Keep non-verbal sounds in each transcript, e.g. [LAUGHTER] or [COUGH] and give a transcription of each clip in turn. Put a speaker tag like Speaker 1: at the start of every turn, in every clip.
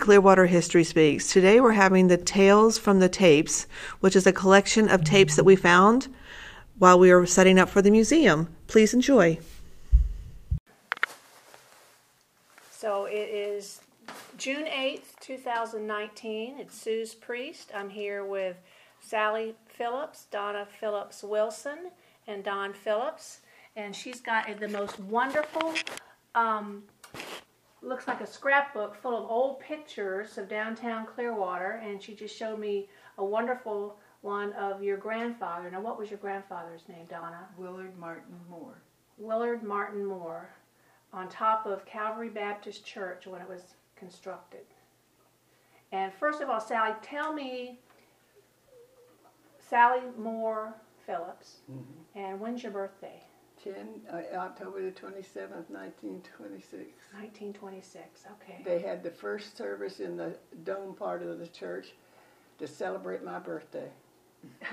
Speaker 1: Clearwater History Speaks. Today we're having the Tales from the Tapes, which is a collection of tapes that we found while we were setting up for the museum. Please enjoy.
Speaker 2: So it is June 8th, 2019. It's Sue's Priest. I'm here with Sally Phillips, Donna Phillips Wilson, and Don Phillips. And she's got the most wonderful, um, looks like a scrapbook full of old pictures of downtown Clearwater. And she just showed me a wonderful one of your grandfather. Now, what was your grandfather's name, Donna?
Speaker 3: Willard Martin Moore.
Speaker 2: Willard Martin Moore on top of Calvary Baptist Church when it was constructed. And first of all, Sally, tell me, Sally Moore Phillips, mm-hmm. and when's your birthday?
Speaker 3: 10, uh, October the 27th, 1926.
Speaker 2: 1926, okay.
Speaker 3: They had the first service in the dome part of the church to celebrate my birthday. [LAUGHS]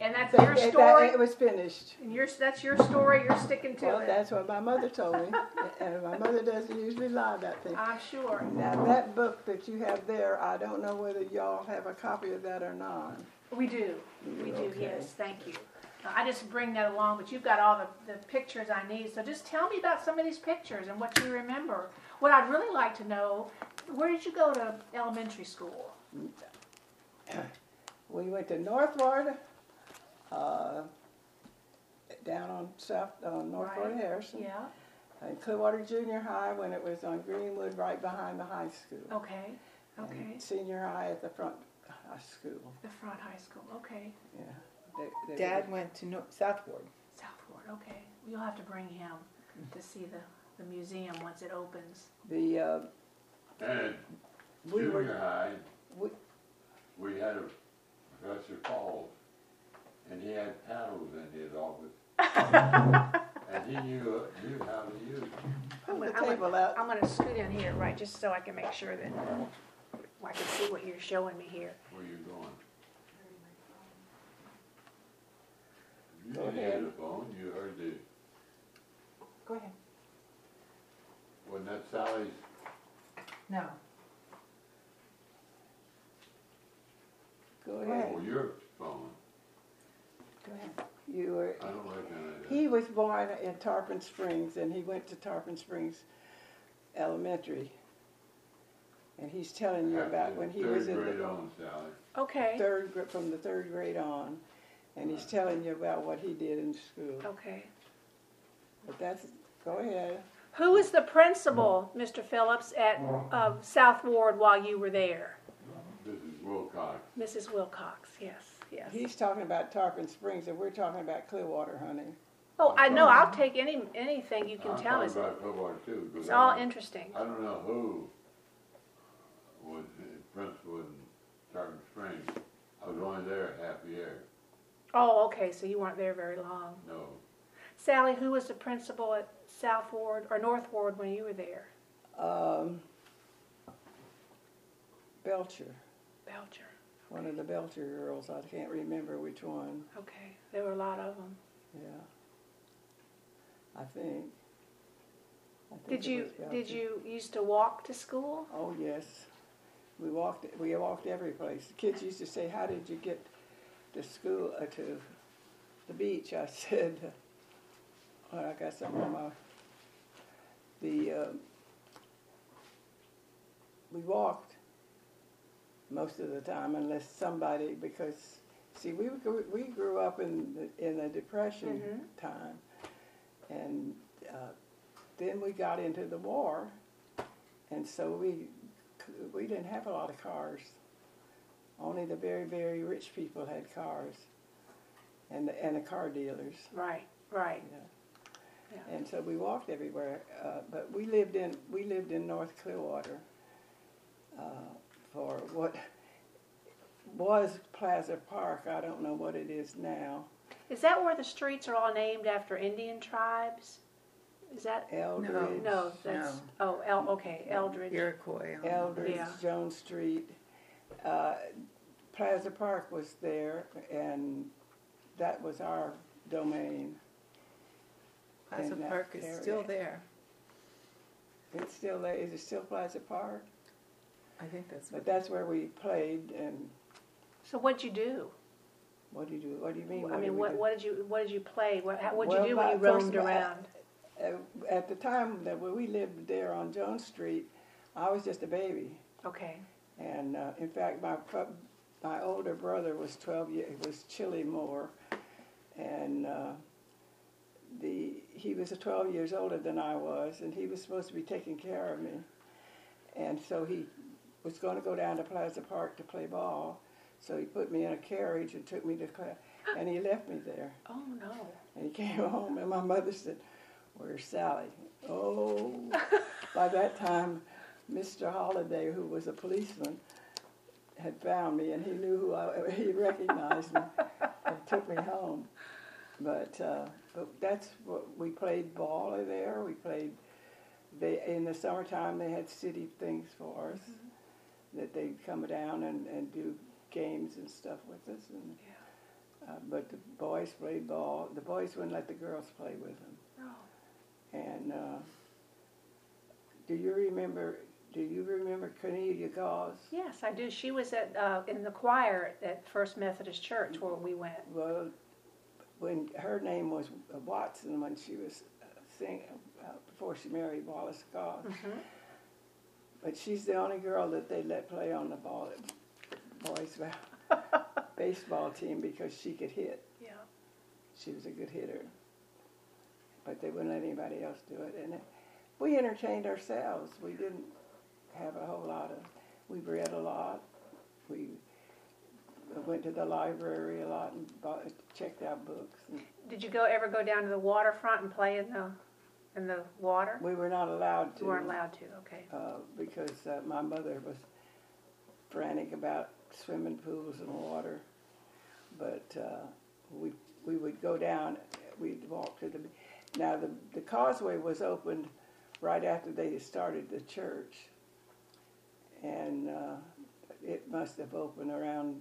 Speaker 2: And that's your
Speaker 3: it- that-
Speaker 2: story?
Speaker 3: It was finished.
Speaker 2: And your, that's your story, you're sticking to
Speaker 3: Well,
Speaker 2: it?
Speaker 3: that's what my mother told me. [LAUGHS] and my mother doesn't usually lie about things.
Speaker 2: I'm sure.
Speaker 3: Now, that book that you have there, I don't know whether y'all have a copy of that or not.
Speaker 2: We do, we do,
Speaker 3: Okay.
Speaker 2: yes, thank you. I just bring that along, but you've got all the, the pictures I need, so just tell me about some of these pictures and what you remember. What I'd really like to know, where did you go to elementary school? [CLEARS THROAT]
Speaker 3: We went to North Ward, uh, down on South, on North Ward
Speaker 2: Right.
Speaker 3: Harrison.
Speaker 2: Yeah,
Speaker 3: And Clearwater Junior High when it was on Greenwood, right behind the high school.
Speaker 2: okay,
Speaker 3: And
Speaker 2: okay,
Speaker 3: Senior high at the front high school.
Speaker 2: the front high school, okay.
Speaker 3: Yeah. They- they
Speaker 4: Dad
Speaker 3: were-
Speaker 4: went to North, South Ward.
Speaker 2: Southward, okay. You'll have to bring him to see the, the museum once it opens.
Speaker 3: The uh,
Speaker 5: And
Speaker 3: we
Speaker 5: junior
Speaker 3: were
Speaker 5: high,
Speaker 3: we,
Speaker 5: we had a Professor Falls, and he had paddles in his office. [LAUGHS] And he knew, knew how to use them.
Speaker 3: pulled the
Speaker 2: I'm gonna-
Speaker 3: out.
Speaker 2: I'm gonna scoot in here, right, just so I can make sure that I can see what you're showing me here.
Speaker 5: Where you going?
Speaker 3: Go
Speaker 5: didn't
Speaker 3: ahead.
Speaker 5: hear phone, you heard the,
Speaker 4: Go ahead.
Speaker 5: wasn't that Sally's,
Speaker 4: No.
Speaker 3: Go
Speaker 4: Go
Speaker 3: ahead.
Speaker 4: ahead.
Speaker 5: oh, your phone?
Speaker 4: Go ahead.
Speaker 3: You were.
Speaker 5: I don't like that.
Speaker 3: He was born in Tarpon Springs, and he went to Tarpon Springs Elementary. And he's telling you about when he was in the...
Speaker 5: Third grade on, Sally.
Speaker 2: Okay,
Speaker 3: third from the third grade on, and he's telling you about what he did in school.
Speaker 2: okay.
Speaker 3: But that's go ahead.
Speaker 2: Who was the principal, Mr. Phillips, at uh, South Ward while you were there?
Speaker 5: This is Wilcox.
Speaker 2: Mrs. Wilcox, yes, yes.
Speaker 3: He's talking about Tarpon Springs, and we're talking about Clearwater, honey.
Speaker 2: Oh, I know, I'll take any, anything you can
Speaker 5: I'm
Speaker 2: tell
Speaker 5: talking
Speaker 2: us.
Speaker 5: about Clearwater too. 'cause
Speaker 2: It's
Speaker 5: I
Speaker 2: all
Speaker 5: don't-
Speaker 2: interesting.
Speaker 5: I don't know who was the principal in Tarpon Springs. I was only there half a year.
Speaker 2: Oh, okay, so you weren't there very long.
Speaker 5: No,
Speaker 2: Sally, who was the principal at South Ward or North Ward when you were there?
Speaker 3: Um, Belcher,
Speaker 2: Belcher.
Speaker 3: one of the Belcher girls. I can't remember which one.
Speaker 2: Okay, there were a lot of them.
Speaker 3: Yeah, I think. I think
Speaker 2: Did you did you used to walk to school?
Speaker 3: Oh yes, we walked. We walked every place. The kids used to say, "How did you get to school uh, to the beach?" I [LAUGHS] said, "Oh, I got something on my." The uh, we walked most of the time, unless somebody because see we grew, we grew up in the, in the depression
Speaker 2: Mhm.
Speaker 3: time, and uh, then we got into the war, and so we we didn't have a lot of cars. Only the very, very rich people had cars, and the, and the car dealers.
Speaker 2: Right, right.
Speaker 3: Yeah. And so we walked everywhere. Uh, but we lived in we lived in North Clearwater uh, for what was Plaza Park. I don't know what it is now.
Speaker 2: Is that where the streets are all named after Indian tribes? Is that
Speaker 3: Eldridge,
Speaker 2: no? no That's oh, El, okay, Eldridge.
Speaker 4: Iroquois.
Speaker 3: Eldridge,
Speaker 2: Yeah.
Speaker 3: Jones Street. Uh, Plaza Park was there, and that was our domain.
Speaker 4: Plaza
Speaker 3: in that
Speaker 4: Park is
Speaker 3: area.
Speaker 4: still there.
Speaker 3: It's still there. Is it still Plaza Park?
Speaker 4: I think that's
Speaker 3: But that's where we played. And
Speaker 2: So what'd you do?
Speaker 3: what do you do? What do you mean?
Speaker 2: I
Speaker 3: do
Speaker 2: mean,
Speaker 3: we
Speaker 2: what,
Speaker 3: do?
Speaker 2: what did you what did you play? What how, what'd
Speaker 3: Well,
Speaker 2: you do when
Speaker 3: my-
Speaker 2: you
Speaker 3: first
Speaker 2: roamed
Speaker 3: of all,
Speaker 2: around?
Speaker 3: Uh, at the time that when we lived there on Jones Street, I was just a baby.
Speaker 2: Okay.
Speaker 3: And uh, in fact, my my older brother was 12 years, was Chili Moore, and uh, the he was 12 years older than I was, and he was supposed to be taking care of me. And so he was going to go down to Plaza Park to play ball. So he put me in a carriage and took me to class, and he left me there.
Speaker 2: Oh no.
Speaker 3: And he came [LAUGHS] home, and my mother said, Where's Sally? Oh, by that time, Mr. Holliday, who was a policeman, had found me, and he knew who I, he recognized me, and took me home. But, uh, but that's what we played ball there. We played. They in the summertime they had city things for us that they'd come down and, and do games and stuff with us. And, uh, but the boys played ball. The boys wouldn't let the girls play with them.
Speaker 2: Oh.
Speaker 3: And uh, do you remember? Do you remember Cornelia Gauze?
Speaker 2: Yes, I do. She was at uh, in the choir at First Methodist Church where we went.
Speaker 3: Well, when her name was Watson, when she was uh, singing uh, before she married Wallace Gauze,
Speaker 2: Mhm.
Speaker 3: but she's the only girl that they let play on the ball, boys [LAUGHS] baseball team because she could hit.
Speaker 2: Yeah.
Speaker 3: She was a good hitter. But they wouldn't let anybody else do it. And it, we entertained ourselves. We didn't have a whole lot of, we read a lot. We went to the library a lot and bought, checked out books.
Speaker 2: Did you go ever go down to the waterfront and play in the in the water?
Speaker 3: we were not allowed to.
Speaker 2: You weren't allowed to. Okay.
Speaker 3: Uh, because uh, my mother was frantic about swimming pools and water. But uh, we, we would go down, we'd walk to the, now the, the causeway was opened right after they started the church. And uh, it must have opened around,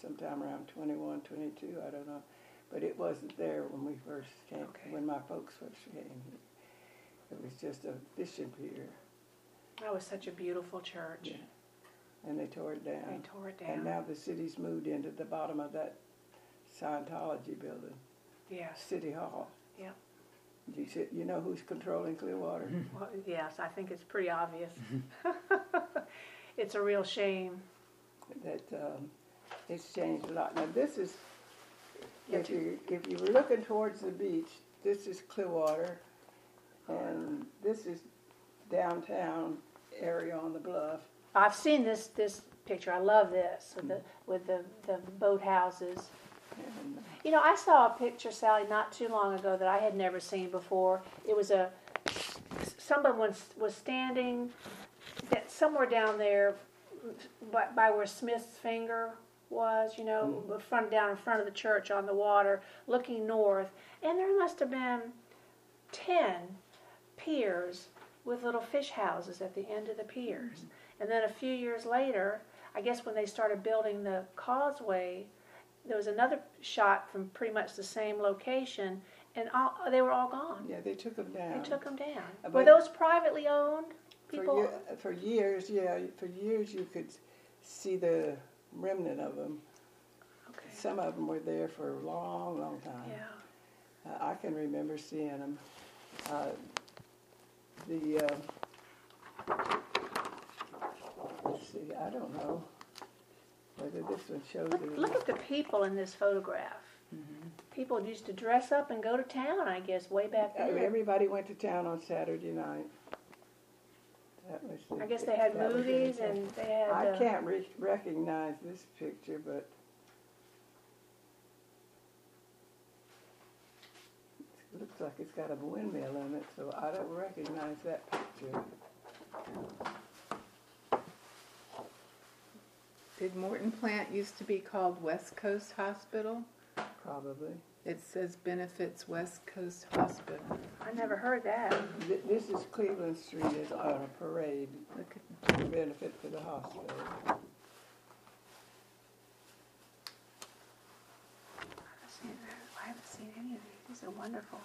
Speaker 3: sometime around 21, 22, I don't know. But it wasn't there when we first came,
Speaker 2: Okay.
Speaker 3: when my folks first came here. It was just a fishing pier.
Speaker 2: That was such a beautiful church.
Speaker 3: Yeah. And they tore it down.
Speaker 2: They tore it down.
Speaker 3: And now the city's moved into the bottom of that Scientology building,
Speaker 2: Yeah.
Speaker 3: City Hall.
Speaker 2: Yeah.
Speaker 3: You see, you know who's controlling Clearwater? Mm-hmm.
Speaker 2: Well, yes, I think it's pretty obvious. Mm-hmm. [LAUGHS] it's a real shame.
Speaker 3: that um, it's changed a lot. Now this is, if you if you were looking towards the beach, this is Clearwater, and this is downtown area on the bluff.
Speaker 2: I've seen this this picture. I love this with the mm-hmm. with the the boathouses. You know, I saw a picture, Sally, not too long ago that I had never seen before. It was a someone was was standing that somewhere down there by, by where Smith's finger was, you know, mm-hmm. front down in front of the church on the water, looking north, and there must have been ten piers with little fish houses at the end of the piers. Mm-hmm. And then a few years later, I guess when they started building the causeway, there was another shot from pretty much the same location, and all, they were all gone.
Speaker 3: yeah, they took them down.
Speaker 2: They took them down.
Speaker 3: Uh,
Speaker 2: Were
Speaker 3: but-
Speaker 2: those privately owned?
Speaker 3: For,
Speaker 2: People.
Speaker 3: ye- for years, yeah, for years you could see the remnant of them.
Speaker 2: Okay.
Speaker 3: Some of them were there for a long, long time.
Speaker 2: Yeah.
Speaker 3: Uh, I can remember seeing them. Uh, the uh, let's see, I don't know whether this one shows
Speaker 2: Look, look at the people in this photograph.
Speaker 3: Mm-hmm.
Speaker 2: People used to dress up and go to town, I guess, way back
Speaker 3: Uh,
Speaker 2: then.
Speaker 3: Everybody went to town on Saturday night. That was the-
Speaker 2: I guess they had
Speaker 3: that was the
Speaker 2: movies and they had.
Speaker 3: I
Speaker 2: uh,
Speaker 3: can't re- recognize this picture, but it looks like it's got a windmill in it, so I don't recognize that picture.
Speaker 4: Did Morton Plant used to be called West Coast Hospital?
Speaker 3: Probably.
Speaker 4: It says benefits West Coast Hospital.
Speaker 2: I never heard that.
Speaker 3: Th- This is Cleveland Street is on a parade
Speaker 4: Look at
Speaker 3: to benefit for the hospital.
Speaker 2: I haven't seen that. I haven't seen any of these. These are wonderful.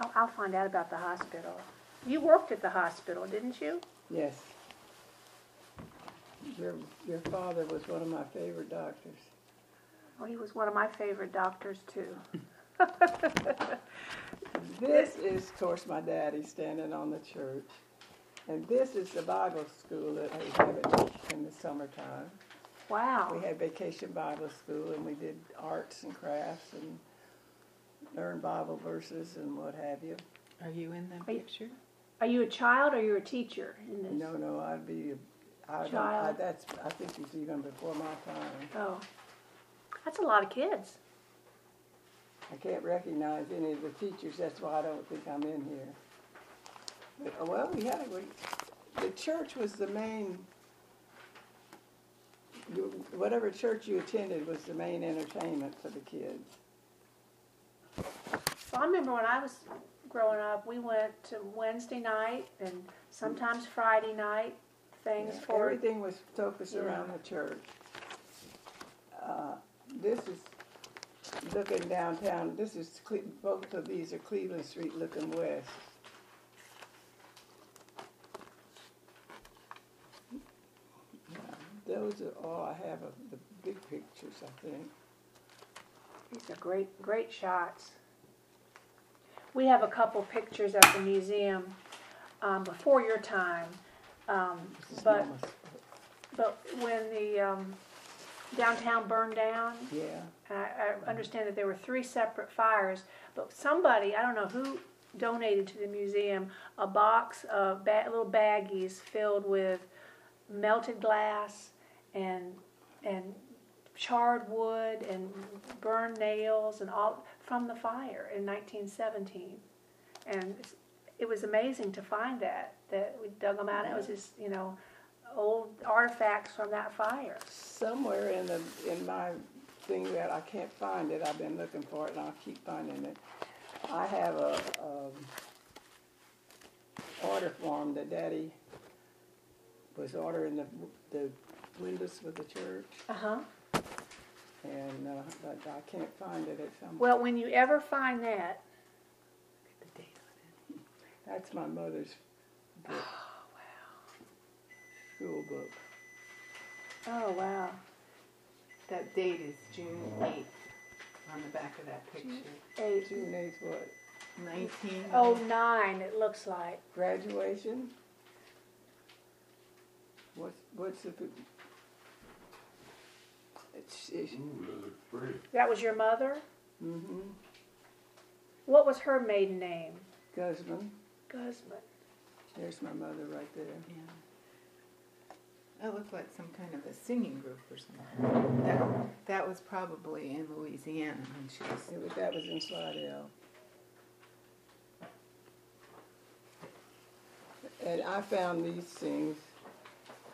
Speaker 2: I'll, I'll find out about the hospital. You worked at the hospital, didn't you?
Speaker 3: Yes. Your, your father was one of my favorite doctors.
Speaker 2: Oh, he was one of my favorite doctors too. [LAUGHS]
Speaker 3: This is, of course, my daddy standing on the church. And this is the Bible school that we have it in the summertime.
Speaker 2: Wow.
Speaker 3: We had vacation Bible school and we did arts and crafts and learned Bible verses and what have you.
Speaker 4: Are you in that
Speaker 2: Are you-
Speaker 4: picture?
Speaker 2: Are you a child or you're a teacher in this?
Speaker 3: No, no, I'd be, I, don't- I,
Speaker 2: Child.
Speaker 3: that's, I think it's even before my time.
Speaker 2: Oh, that's a lot of kids.
Speaker 3: I can't recognize any of the teachers, that's why I don't think I'm in here. But, uh, well, we had, a we, the church was the main, you, whatever church you attended was the main entertainment for the kids.
Speaker 2: Well, I remember when I was growing up, we went to Wednesday night and sometimes Friday night things
Speaker 3: Yeah,
Speaker 2: for.
Speaker 3: Everything was focused
Speaker 2: Yeah.
Speaker 3: around the church. Uh, This is looking downtown, this is, Cle- both of these are Cleveland Street looking west. Yeah, Those are all I have of the big pictures, I think.
Speaker 2: These are great, great shots. We have a couple pictures at the museum um, before your time, um, but but when the um, downtown burned down,
Speaker 3: Yeah,
Speaker 2: I, I understand that there were three separate fires, but somebody, I don't know who, donated to the museum a box of ba- little baggies filled with melted glass and and charred wood and burned nails and all from the fire in 1917. And it was amazing to find that that we dug them out. It was just you know old artifacts from that fire.
Speaker 3: somewhere in the, in my thing that I can't find it, I've been looking for it and I'll keep finding it. I have a, um, order form that daddy was ordering the, the windows for the church
Speaker 2: Uh huh.
Speaker 3: and, uh, but I can't find it at some,
Speaker 2: Well, when you ever find that, look at the date on it.
Speaker 3: that's my mother's book. School book.
Speaker 2: oh wow,
Speaker 4: That date is June eighth on the back of that picture.
Speaker 2: eight
Speaker 3: June eighth, what,
Speaker 4: Nineteen.
Speaker 2: oh nine, it looks like.
Speaker 3: graduation? What's, what's the, it's, it's,
Speaker 5: Ooh, that looks pretty.
Speaker 2: That was your mother.
Speaker 3: mm-hmm,
Speaker 2: What was her maiden name?
Speaker 3: Guzman.
Speaker 2: Guzman.
Speaker 3: There's my mother right there.
Speaker 4: Yeah. That looked like some kind of a singing group or something. That, that was probably in Louisiana when she was.
Speaker 3: It was, that was in Slidell. And I found these things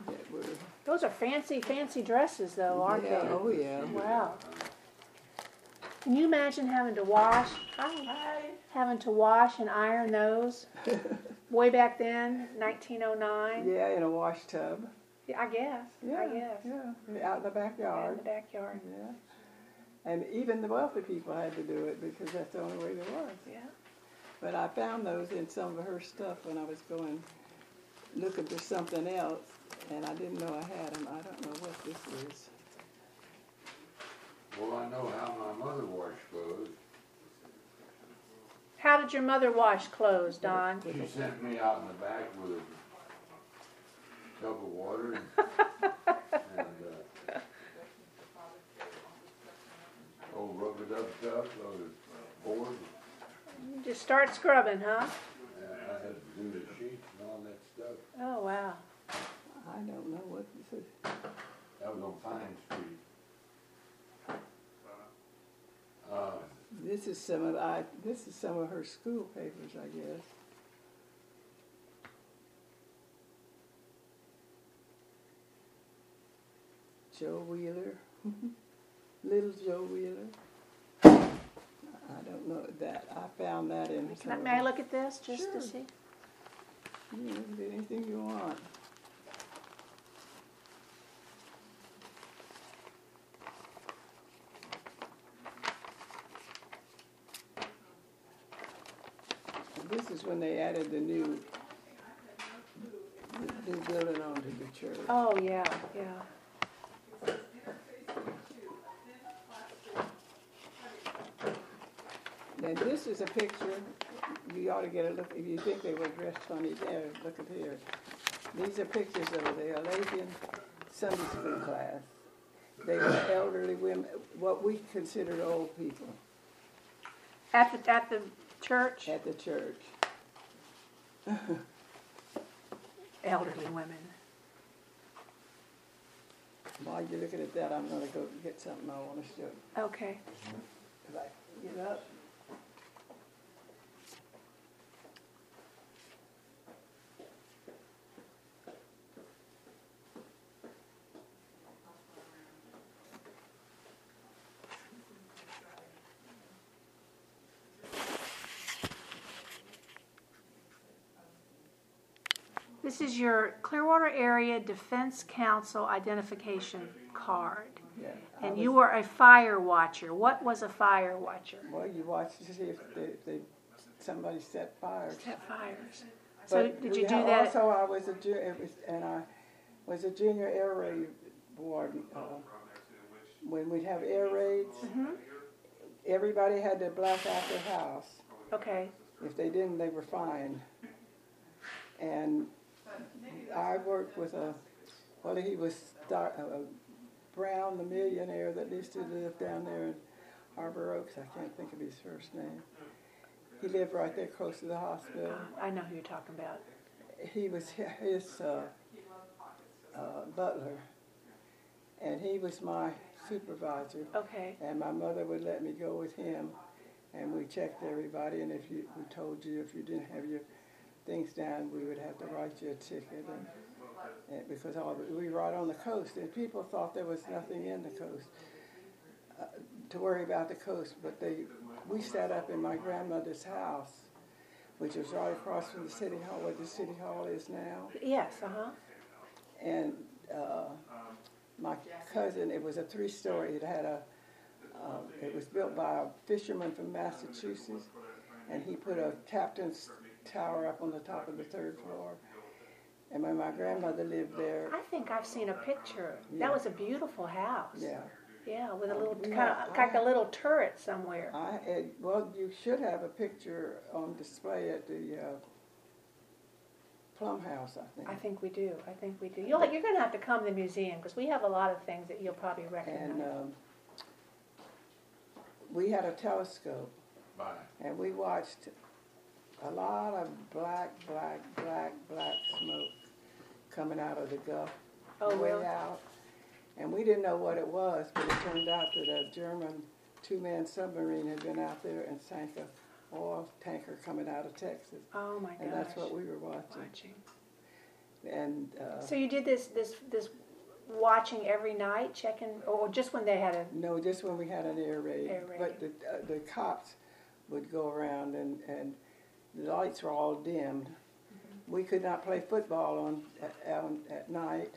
Speaker 3: that were.
Speaker 2: Those are fancy, fancy dresses, though, aren't
Speaker 3: yeah,
Speaker 2: they?
Speaker 3: Oh, yeah.
Speaker 2: Wow. Can you imagine having to wash, Hi. having to wash and iron those [LAUGHS] way back then, 1909?
Speaker 3: Yeah, in a wash tub.
Speaker 2: Yeah, I guess.
Speaker 3: Yeah,
Speaker 2: I guess.
Speaker 3: yeah, out in the
Speaker 2: Yeah, in the backyard.
Speaker 3: Yeah. And even the wealthy people had to do it because that's the only way there was.
Speaker 2: Yeah.
Speaker 3: But I found those in some of her stuff when I was going looking for something else, and I didn't know I had them. I don't know what this is.
Speaker 5: Well, I know how my mother washed clothes.
Speaker 2: How did your mother wash clothes, Don?
Speaker 5: She sent me out in the back with a tub of water and, [LAUGHS] and uh, old rubber dub stuff, those boards.
Speaker 2: Just start scrubbing, huh?
Speaker 5: And I had to do the sheets and all that stuff.
Speaker 2: Oh, wow.
Speaker 3: I don't know what this is.
Speaker 5: That was on Pine Street. Uh,
Speaker 3: This is some of I. This is some of her school papers, I guess. Joe Wheeler, [LAUGHS] little Joe Wheeler. I don't know that. I found that in.
Speaker 2: Can I, may I look at this just
Speaker 3: Sure.
Speaker 2: to see?
Speaker 3: You can do anything you want. This is when they added the new, the new building onto the church.
Speaker 2: Oh, yeah, yeah.
Speaker 3: Now, this is a picture, you ought to get a look, if you think they were dressed funny there, look at here. These are pictures of the Alabian Sunday school class. They were elderly women, what we considered old people
Speaker 2: At the, at the church,
Speaker 3: at the church. [LAUGHS]
Speaker 2: elderly women.
Speaker 3: While you're looking at that, I'm gonna go get something I wanna show you.
Speaker 2: Okay.
Speaker 3: If I get up.
Speaker 2: This is your Clearwater Area Defense Council identification card.
Speaker 3: Yeah. I
Speaker 2: And
Speaker 3: was-
Speaker 2: you were a fire watcher. What was a fire watcher?
Speaker 3: Well, you watch to see if they, if they, somebody set fires.
Speaker 2: Set fires. So
Speaker 3: But
Speaker 2: did
Speaker 3: we
Speaker 2: you do that?
Speaker 3: Also, I was a ju, it was, and I was a junior air raid warden. uh, When we'd have air raids,
Speaker 2: Mm-hmm.
Speaker 3: everybody had to black out their house.
Speaker 2: Okay.
Speaker 3: If they didn't, they were fined. And I worked with a, well, he was Star, uh, Brown, the millionaire that used to live down there in Harbor Oaks. I can't think of his first name. He lived right there close to the hospital.
Speaker 2: I know who you're talking about.
Speaker 3: He was his uh, uh, butler, and he was my supervisor.
Speaker 2: Okay.
Speaker 3: And my mother would let me go with him, and we checked everybody. And if you, we told you if you didn't have your things down, we would have to write you a ticket. And, and because all we were right on the coast, and people thought there was nothing in the coast uh, to worry about the coast. But they, we sat up in my grandmother's house, which was right across from the city hall, where the city hall is now
Speaker 2: Yes. Uh huh.
Speaker 3: and uh, my cousin, it was a three-story. It had a, uh, it was built by a fisherman from Massachusetts, and he put a captain's tower up on the top of the third floor. And when my grandmother lived there,
Speaker 2: I think I've seen a picture.
Speaker 3: Yeah.
Speaker 2: That was a beautiful house.
Speaker 3: yeah,
Speaker 2: Yeah, with a little
Speaker 3: We
Speaker 2: kind
Speaker 3: have-
Speaker 2: of like a little turret somewhere.
Speaker 3: I had, well, you should have a picture on display at the uh, Plumb House, I think.
Speaker 2: I think we do. I think we do. You'll, you're going to have to come to the museum because we have a lot of things that you'll probably recognize.
Speaker 3: And um, we had a telescope.
Speaker 5: Bye.
Speaker 3: And we watched a lot of black, black, black, black smoke coming out of the Gulf.
Speaker 2: Oh,
Speaker 3: way
Speaker 2: really?
Speaker 3: out. And we didn't know what it was, but it turned out that a German two-man submarine had been out there and sank a oil tanker coming out of Texas.
Speaker 2: oh my gosh.
Speaker 3: And that's what we were watching.
Speaker 2: watching.
Speaker 3: And uh,
Speaker 2: So you did this this this watching every night, checking, or just when they had a.
Speaker 3: no, just when we had an air raid.
Speaker 2: Air raid.
Speaker 3: But the, uh, the cops would go around and, and the lights were all dimmed. We could not play football on, at, on, at night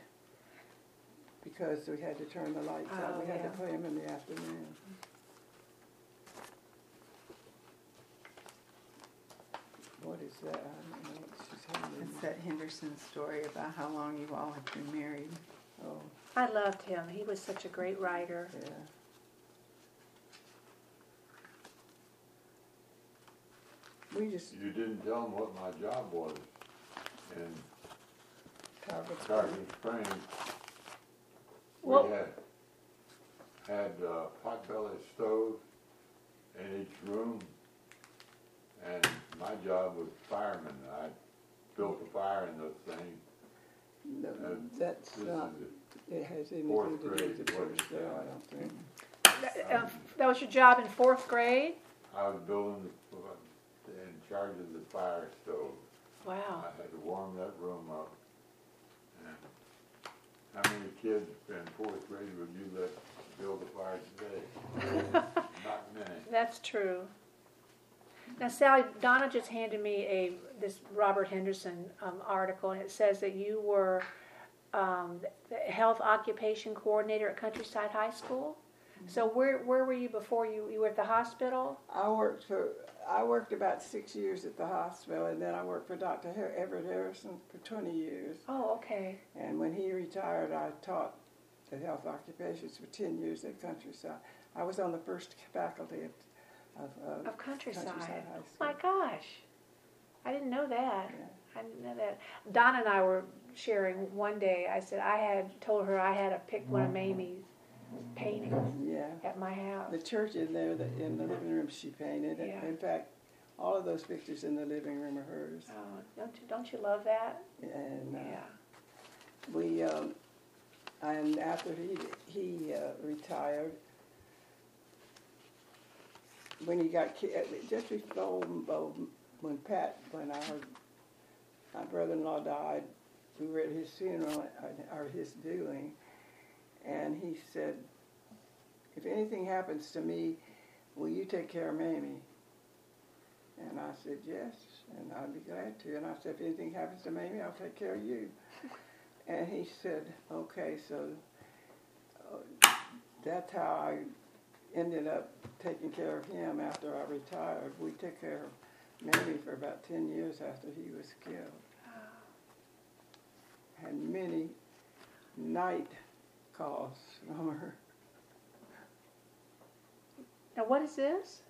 Speaker 3: because we had to turn the lights out.
Speaker 2: Oh,
Speaker 3: We had to play them in the afternoon. What is that? I don't know. It's just.
Speaker 4: It's that Henderson story about how long you all have been married.
Speaker 3: Oh,
Speaker 2: I loved him. He was such a great writer.
Speaker 3: yeah. We just,
Speaker 5: You didn't tell them what my job was in
Speaker 3: Target
Speaker 5: Tarpon Springs.
Speaker 2: Well-
Speaker 5: We had, had uh, potbelly stove in each room, and my job was fireman. I built a fire in those things.
Speaker 3: No,
Speaker 5: And
Speaker 3: that's
Speaker 5: This
Speaker 3: not,
Speaker 5: is
Speaker 3: it has anything
Speaker 5: fourth
Speaker 3: to do with
Speaker 5: grade
Speaker 3: the
Speaker 5: is what
Speaker 3: church
Speaker 5: you
Speaker 3: there. I don't think.
Speaker 2: That, uh, that was your job in fourth grade.
Speaker 5: I was building, the- in charge of the fire stove.
Speaker 2: Wow.
Speaker 5: I had to warm that room up. And How many kids in fourth grade would you let build a fire today? [LAUGHS] Not many.
Speaker 2: That's true. Now, Sally, Donna just handed me a this Robert Henderson um, article, and it says that you were um, the health occupation coordinator at Countryside High School. So where where were you before you you were at the hospital?
Speaker 3: I worked for, I worked about six years at the hospital, and then I worked for Dr. Har- Everett Harrison for 20 years.
Speaker 2: Oh, okay.
Speaker 3: And when he retired, I taught the health occupations for 10 years at Countryside. I was on the first faculty of, of, uh,
Speaker 2: Of Countryside.
Speaker 3: Countryside High
Speaker 2: Oh
Speaker 3: School.
Speaker 2: my gosh. I didn't know that.
Speaker 3: Yeah.
Speaker 2: I didn't know that. Don and I were sharing one day. I said I had told her I had to pick one of Mamie's paintings
Speaker 3: Yeah.
Speaker 2: at my house.
Speaker 3: The church in there, that in the living room, she painted.
Speaker 2: Yeah.
Speaker 3: In fact, all of those pictures in the living room are hers.
Speaker 2: Oh, don't you don't you love that?
Speaker 3: And uh,
Speaker 2: Yeah.
Speaker 3: we, um, and after he he uh, retired, when he got ki- uh, just before uh, when Pat, when our my brother-in-law died, we were at his funeral uh, or his viewing, and he said, "If anything happens to me, will you take care of Mamie?" And I said, "Yes," and I'd be glad to. And I said, "If anything happens to Mamie, I'll take care of you." [LAUGHS] And he said, "Okay." So uh, that's how I ended up taking care of him after I retired. We took care of Mamie for about ten years after he was killed. Had many night calls from her.
Speaker 2: Now what is this?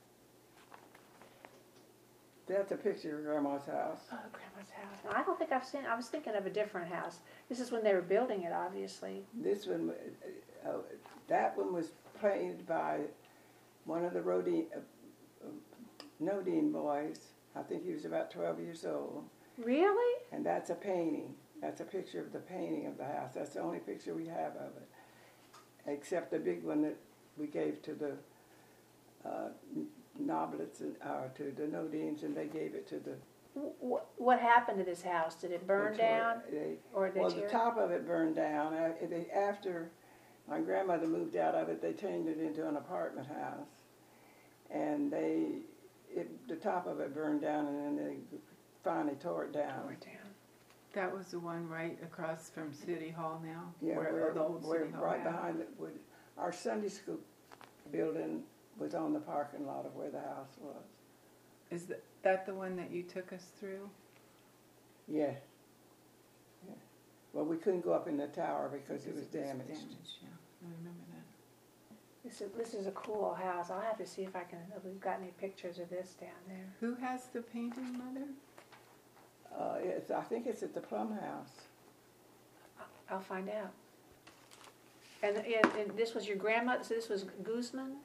Speaker 3: That's a picture of Grandma's house.
Speaker 2: Oh, Grandma's house. Now, I don't think I've seen. I was thinking of a different house. This is when they were building it, obviously.
Speaker 3: This one, uh, that one was painted by one of the Rodine, uh, uh, Nodine boys. I think he was about 12 years old.
Speaker 2: Really?
Speaker 3: And that's a painting. That's a picture of the painting of the house. That's the only picture we have of it, except the big one that we gave to the uh, Noblets and uh, to the Nodines, and they gave it to the.
Speaker 2: What, what happened to this house? Did it burn down,
Speaker 3: They,
Speaker 2: or
Speaker 3: well, the
Speaker 2: it?
Speaker 3: top of it burned down. Uh, they, after my grandmother moved out of it, they turned it into an apartment house, and they, it, the top of it burned down, and then they finally tore it down.
Speaker 2: Tore it down.
Speaker 4: That was the one right across from City Hall now?
Speaker 3: Yeah,
Speaker 4: Where-
Speaker 3: we're,
Speaker 4: the old
Speaker 3: we're
Speaker 4: City Hall
Speaker 3: right
Speaker 4: now?
Speaker 3: behind it. Would, our Sunday school building was on the parking lot of where the house was.
Speaker 4: Is that, that the one that you took us through?
Speaker 3: Yeah. yeah. Well, we couldn't go up in the tower because it was damaged.
Speaker 4: Damaged, yeah. I remember that.
Speaker 2: This is this is a cool house. I'll have to see if I can. If we've got any pictures of this down there.
Speaker 4: Who has the painting, Mother?
Speaker 3: Uh, it's, I think it's at the Plumb House.
Speaker 2: I'll find out. And, and, and this was your grandma. So this was Guzman.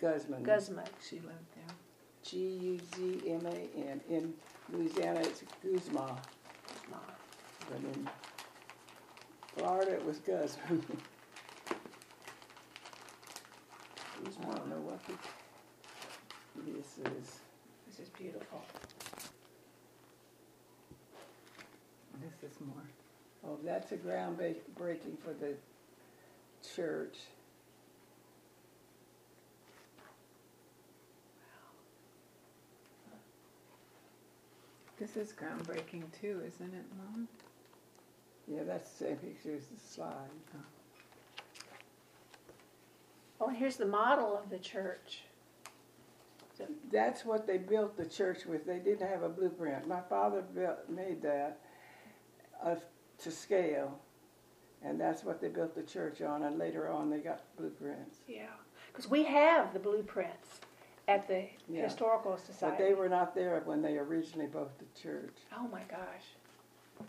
Speaker 3: Guzman.
Speaker 2: Guzman.
Speaker 4: She lived there.
Speaker 3: G U Z M A N. In Louisiana, it's Guzman. But in Florida, it was Guzman. I don't know what the, this is.
Speaker 2: This is beautiful.
Speaker 4: This is more.
Speaker 3: Oh, that's a ground ba- breaking for the church.
Speaker 4: This is groundbreaking too, isn't it, Mom?
Speaker 3: Yeah, that's the same picture as the slide.
Speaker 2: Oh, here's the model of the church.
Speaker 3: That's what they built the church with. They didn't have a blueprint. My father built, made that uh, to scale, and that's what they built the church on. And later on, they got blueprints.
Speaker 2: Yeah, because we have the blueprints at the
Speaker 3: Yeah.
Speaker 2: historical society.
Speaker 3: But they were not there when they originally built the church.
Speaker 2: Oh my gosh,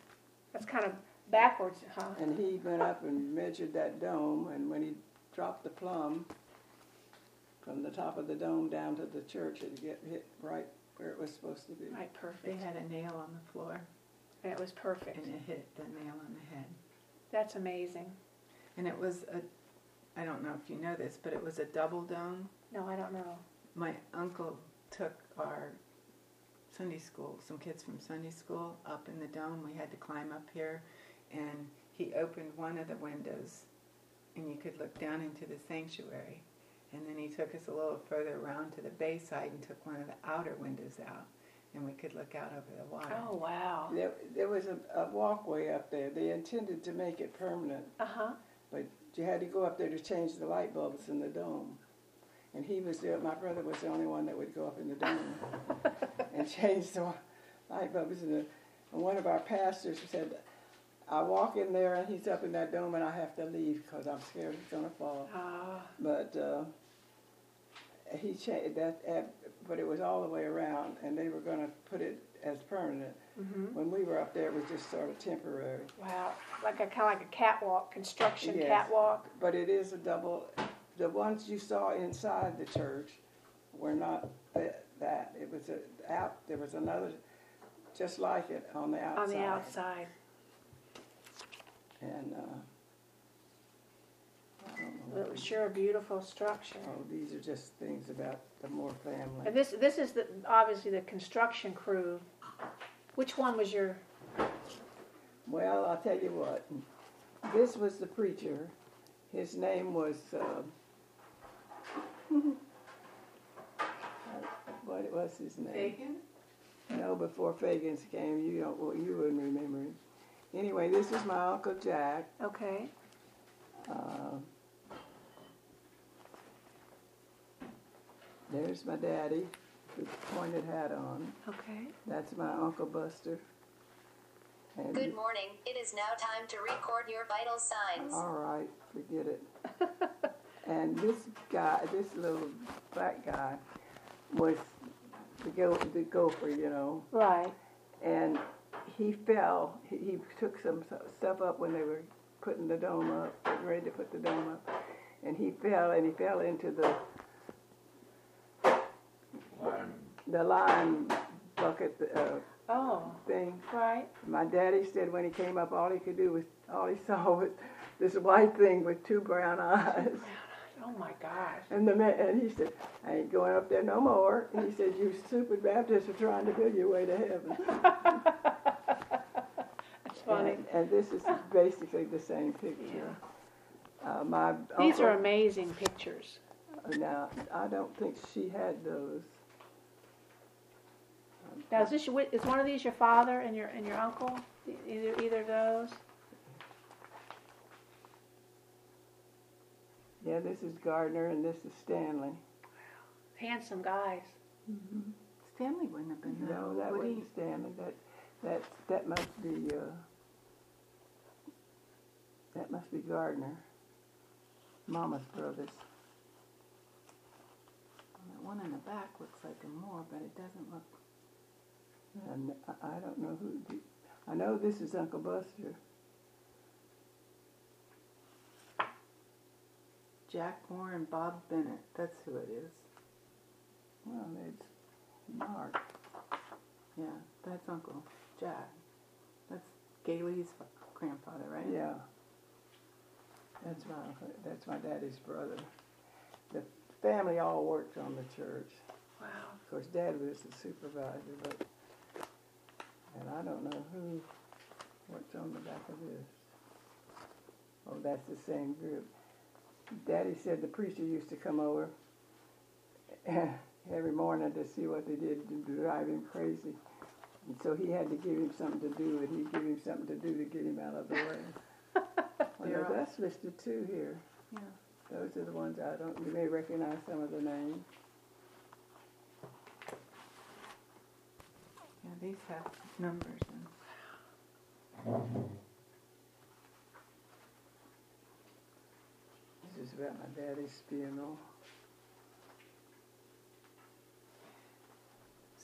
Speaker 2: that's kind of backwards, huh?
Speaker 3: And he went up and measured that dome, and when he dropped the plumb from the top of the dome down to the church, it get hit right where it was supposed to be.
Speaker 2: Right, perfect.
Speaker 4: They had a nail on the floor
Speaker 2: And it was perfect.
Speaker 4: and it hit the nail on the head.
Speaker 2: That's amazing.
Speaker 4: And it was a, I don't know if you know this, but it was a double dome.
Speaker 2: No, I don't know.
Speaker 4: My uncle took our Sunday school, some kids from Sunday school, up in the dome. We had to climb up here, and he opened one of the windows, and you could look down into the sanctuary. And then he took us a little further around to the bay side and took one of the outer windows out, and we could look out over the water.
Speaker 2: Oh wow.
Speaker 3: There, there was a, a walkway up there. They intended to make it permanent,
Speaker 2: Uh huh.
Speaker 3: but you had to go up there to change the light bulbs in the dome. And he was there, my brother was the only one that would go up in the dome [LAUGHS] and change the light bulbs. In the, and one of our pastors said, I walk in there and he's up in that dome and I have to leave because I'm scared he's going to fall.
Speaker 2: Ah,
Speaker 3: But uh, he changed that, uh, but it was all the way around, and they were going to put it as permanent.
Speaker 2: mhm.
Speaker 3: When we were up there, it was just sort of temporary.
Speaker 2: Wow, like a kind of like a catwalk, construction
Speaker 3: Yes.
Speaker 2: catwalk.
Speaker 3: But it is a double. The ones you saw inside the church were not that. It was a, out. There was another, just like it on the outside.
Speaker 2: On the outside.
Speaker 3: And uh, I don't know.
Speaker 2: Well, It was sure a beautiful structure.
Speaker 3: Oh, these are just things about the Moore family.
Speaker 2: And this, this is the, obviously the construction crew. Which one was your,
Speaker 3: Well, I'll tell you what. This was the preacher. His name was. Uh, what was his name?
Speaker 4: Fagin?
Speaker 3: No, before Fagans came, you don't. Well, you wouldn't remember him. Anyway, this is my uncle Jack.
Speaker 2: okay,
Speaker 3: Uh, there's my daddy, with the pointed hat on.
Speaker 2: okay.
Speaker 3: That's my uncle Buster. And
Speaker 6: Good morning. It is now time to record your vital signs.
Speaker 3: All right, forget it. [LAUGHS] and this guy, this little black guy, was the go the gopher, you know,
Speaker 2: Right.
Speaker 3: and he fell. He, he took some stuff up when they were putting the dome up, getting ready to put the dome up, and he fell and he fell into the
Speaker 5: Lime,
Speaker 3: the lime bucket uh,
Speaker 2: Oh,
Speaker 3: thing.
Speaker 2: right.
Speaker 3: My daddy said when he came up, all he could do was all he saw [LAUGHS] was this white thing with two brown [LAUGHS] eyes.
Speaker 2: Oh my gosh.
Speaker 3: And the man, and he said, I ain't going up there no more. And he said, you stupid Baptists are trying to build your way to heaven. [LAUGHS]
Speaker 2: That's funny.
Speaker 3: And, and this is basically the same picture. Uh, my
Speaker 2: These
Speaker 3: uncle,
Speaker 2: are amazing pictures.
Speaker 3: Now, I don't think she had those.
Speaker 2: Now, is this your, is one of these your father and your and your uncle? Either either of those?
Speaker 3: Yeah, this is Gardner and this is Stanley.
Speaker 2: Handsome guys.
Speaker 4: Stanley wouldn't have been there.
Speaker 3: No, that
Speaker 4: would he?
Speaker 3: wasn't Stanley. That, that, that must be, uh, that must be Gardner. Mama's brothers.
Speaker 4: That one in the back looks like a Moore, but it doesn't look.
Speaker 3: And I, I don't know who, I know this is Uncle Buster.
Speaker 4: Jack Moore and Bob Bennett. That's who it is.
Speaker 3: Well, it's Mark.
Speaker 4: Yeah, that's Uncle Jack. That's Gailey's grandfather, right?
Speaker 3: Yeah. That's my, that's my daddy's brother. The family all worked on the church.
Speaker 2: Wow.
Speaker 3: Of course, Dad was the supervisor, but, and I don't know who what's on the back of this. Oh, that's the same group. Daddy said the preacher used to come over [LAUGHS] every morning to see what they did to drive him crazy. And so he had to give him something to do, and he'd give him something to do to get him out of the way. [LAUGHS] Well, that's listed too here.
Speaker 4: Yeah.
Speaker 3: Those are the ones I don't, you may recognize some of the names.
Speaker 4: These have numbers and
Speaker 3: This is about my daddy's funeral.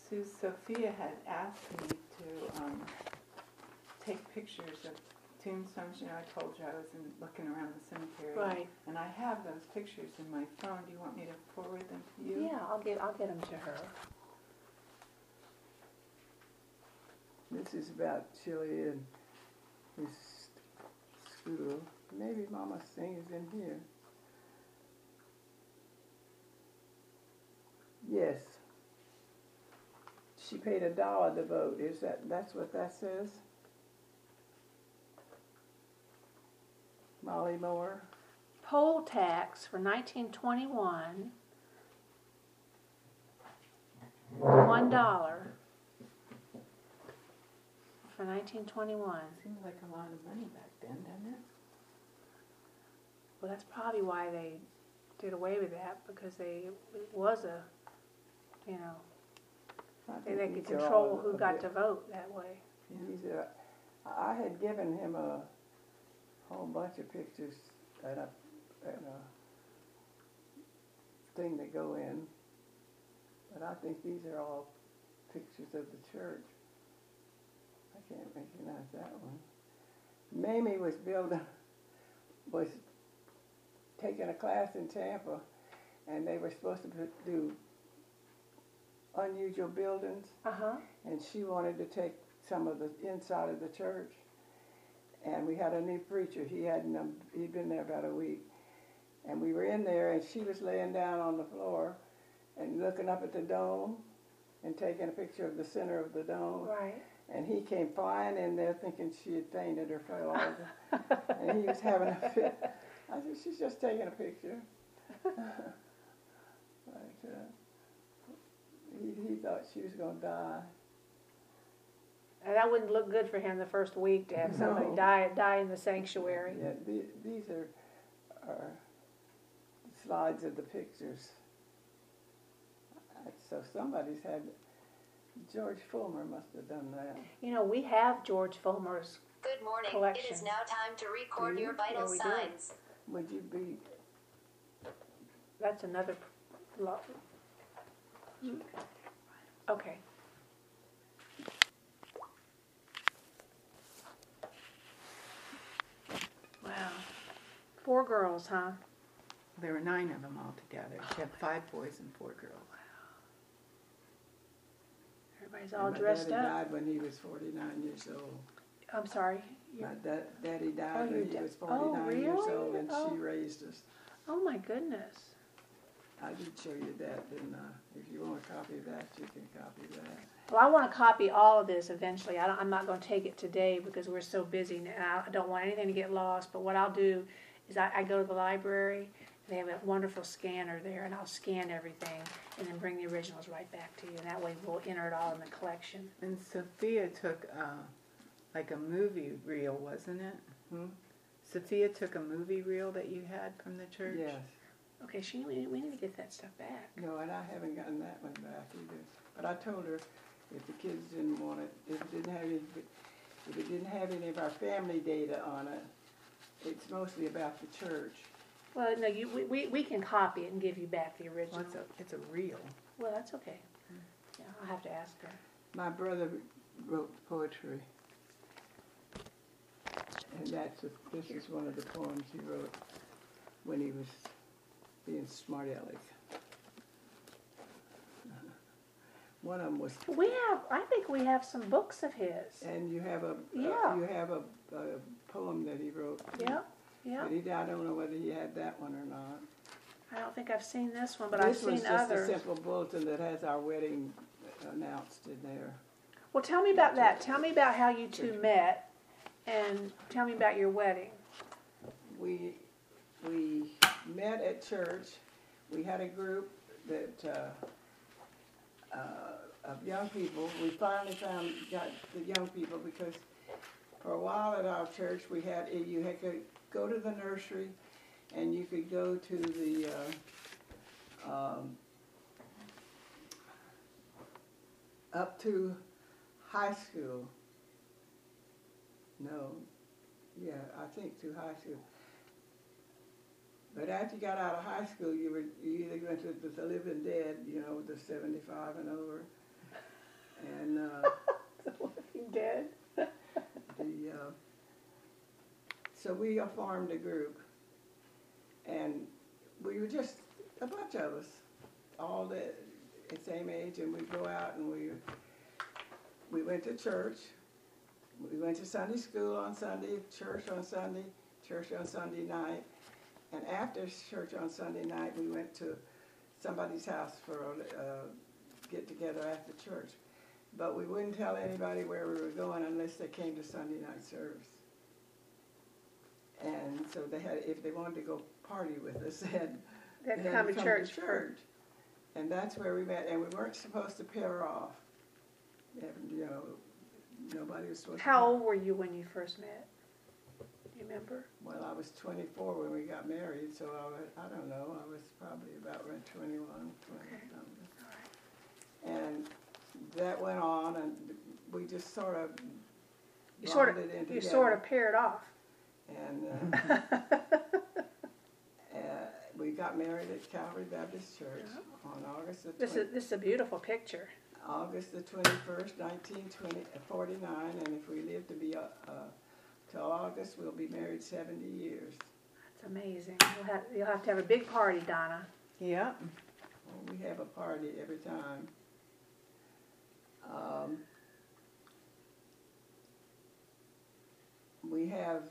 Speaker 4: Sue Sophia had asked me to um, take pictures of tombstones. You know, I told you I was in, looking around the cemetery.
Speaker 2: Right.
Speaker 4: And I have those pictures in my phone. Do you want me to forward them to you?
Speaker 2: Yeah, I'll get I'll get them to her.
Speaker 3: This is about Chili and his school. Maybe Mama sings in here. Yes. She paid a dollar to vote. Is that that's what that says? Molly Moore.
Speaker 2: Poll tax for 1921. One dollar for 1921.
Speaker 4: Seems like a lot of money back then, doesn't it?
Speaker 2: Well, that's probably why they did away with that because they it was a, you know, they, they could control who got
Speaker 3: bit-
Speaker 2: to vote that way.
Speaker 3: These are, I had given him a whole bunch of pictures and a, and a thing to go in. But I think these are all pictures of the church. Can't recognize that one. Mamie was building, was taking a class in Tampa, and they were supposed to do unusual buildings
Speaker 2: Uh huh.
Speaker 3: and she wanted to take some of the inside of the church. And we had a new preacher. He hadn't um, he'd been there about a week, and we were in there, and she was laying down on the floor, and looking up at the dome, and taking a picture of the center of the dome.
Speaker 2: Right.
Speaker 3: And he came flying in there, thinking she had fainted or fell over, and he was having a fit. I said, "She's just taking a picture." [LAUGHS] but, uh, he, he thought she was going to die.
Speaker 2: And that wouldn't look good for him the first week to have somebody
Speaker 3: No.
Speaker 2: die die in the sanctuary.
Speaker 3: Yeah, the, these are, are slides of the pictures. So somebody's had, George Fulmer must have done that.
Speaker 2: You know, we have George Fulmer's.
Speaker 6: Good morning. It
Speaker 2: Collection.
Speaker 6: is now time to record
Speaker 3: you?
Speaker 6: your vital
Speaker 2: Yeah, we do.
Speaker 6: signs.
Speaker 3: Would you be,
Speaker 2: That's another. Lo- okay. Wow. Four girls, huh?
Speaker 4: There were nine of them altogether. She had five boys and four girls.
Speaker 2: Everybody's all
Speaker 3: my
Speaker 2: dressed
Speaker 3: daddy
Speaker 2: up.
Speaker 3: died when he was forty-nine years old.
Speaker 2: I'm sorry.
Speaker 3: My
Speaker 2: You're-
Speaker 3: da- daddy
Speaker 2: Oh,
Speaker 3: died
Speaker 2: your
Speaker 3: when he
Speaker 2: da-
Speaker 3: was 49 years
Speaker 2: really?
Speaker 3: old and
Speaker 2: Oh.
Speaker 3: she raised us.
Speaker 2: Oh my goodness.
Speaker 3: I did show you that, didn't I? If you want a copy of that, you can copy that.
Speaker 2: Well, I want to copy all of this eventually. I don't, I'm not going to take it today because we're so busy and I don't want anything to get lost. But what I'll do is I, I go to the library. They have a wonderful scanner there, and I'll scan everything and then bring the originals right back to you. And that way we'll enter it all in the collection.
Speaker 4: And Sophia took uh, like a movie reel, wasn't it?
Speaker 3: Hmm?
Speaker 4: Sophia took a movie reel that you had from the church.
Speaker 3: Yes.
Speaker 2: Okay, she, we, need- we need to get that stuff back.
Speaker 3: No, and I haven't gotten that one back either. But I told her if the kids didn't want it, if it didn't have any, if it didn't have any of our family data on it, it's mostly about the church.
Speaker 2: Well, no, you, we, we, we can copy it and give you back the
Speaker 4: Well,
Speaker 2: original.
Speaker 4: it's a it's a reel.
Speaker 2: Well, that's okay. Yeah, I'll have to ask her.
Speaker 3: My brother wrote poetry. And that's, a- this is one of the poems he wrote when he was being smart aleck. One of them was,
Speaker 2: We have, I think we have some books of his.
Speaker 3: and you have a, uh,
Speaker 2: Yeah.
Speaker 3: you have a, a poem that he wrote.
Speaker 2: Yeah, yeah.
Speaker 3: But he, I don't know whether he had that one or not.
Speaker 2: I don't think I've seen this one, but I've
Speaker 3: This was
Speaker 2: seen
Speaker 3: just a simple bulletin that has our wedding announced in there.
Speaker 2: Well, tell me about that. Tell me about how you two met, and tell me about your wedding.
Speaker 3: We, we met at church. We had a group that, uh, uh, of young people. We finally found, got the young people because for a while at our church, we had, you had to go to the nursery and you could go to the, uh, um, up to high school. No, yeah, I think to high school. But after you got out of high school, you were you either went to the living dead, you know, the seventy-five and over, and uh, [LAUGHS]
Speaker 2: living dead. [LAUGHS]
Speaker 3: the uh, so we formed a group, and we were just a bunch of us, all the, the same age, and we'd go out and we we went to church. We went to Sunday school on Sunday, church on Sunday, church on Sunday night, and after church on Sunday night, we went to somebody's house for a uh, get together after church. But we wouldn't tell anybody where we were going unless they came to Sunday night service. And so they had, if they wanted to go party with us, [LAUGHS] they had,
Speaker 2: They had to
Speaker 3: they
Speaker 2: come to church. first.
Speaker 3: church. And that's where we met, and we weren't supposed to pair off. And, you know, nobody was supposed to.
Speaker 2: How old were you when you first met? Do you remember?
Speaker 3: Well, I was 24 when we got married, so I was, I don't know, I was probably about 21, 20 something. And that went on, and we just sort of
Speaker 2: You sort of, you
Speaker 3: together.
Speaker 2: sort of paired off.
Speaker 3: And uh, [LAUGHS] uh, we got married at Calvary Baptist Church on August the
Speaker 2: This is, this is a beautiful picture.
Speaker 3: August the 21st, 1949, and if we live to be uh, uh, till August, we'll be married 70 years.
Speaker 2: That's amazing. You'll have, you'll have to have a big party, Donna.
Speaker 4: Yep.
Speaker 3: Well, we have a party every time. Um, we have,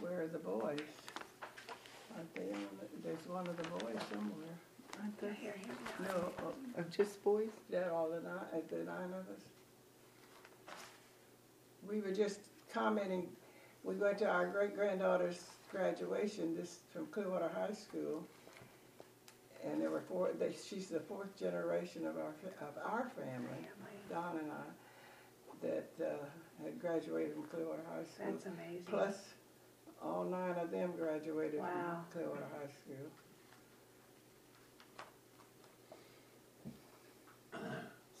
Speaker 3: where are the boys? Aren't they on, the- there's one of the boys somewhere.
Speaker 4: Aren't there
Speaker 2: Here, here.
Speaker 3: No, oh,
Speaker 4: of just boys?
Speaker 3: is that all the nine, uh, the nine of us? We were just commenting, we went to our great granddaughter's graduation, this from Clearwater High School. And there were four, they, she's the fourth generation of our, fa- of our family, Don and I, that, uh, had graduated from Clearwater High School.
Speaker 2: That's amazing.
Speaker 3: Plus, all nine of them graduated from
Speaker 2: Wow.
Speaker 3: Clearwater High School.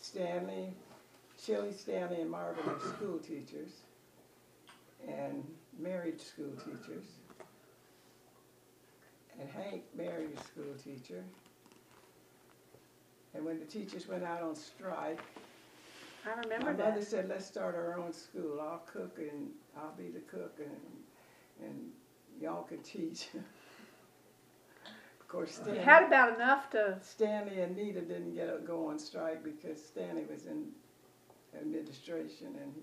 Speaker 3: Stanley, Shelley Stanley and Marvin are school teachers and married school teachers. And Hank married a school teacher. And when the teachers went out on strike,
Speaker 2: I remember
Speaker 3: my
Speaker 2: remember
Speaker 3: mother said, let's start our own school. I'll cook and I'll be the cook and, and y'all could teach. Of course,
Speaker 2: You
Speaker 3: Stanley,
Speaker 2: had about enough to,
Speaker 3: Stanley and Nita didn't get a, go on strike because Stanley was in administration and he,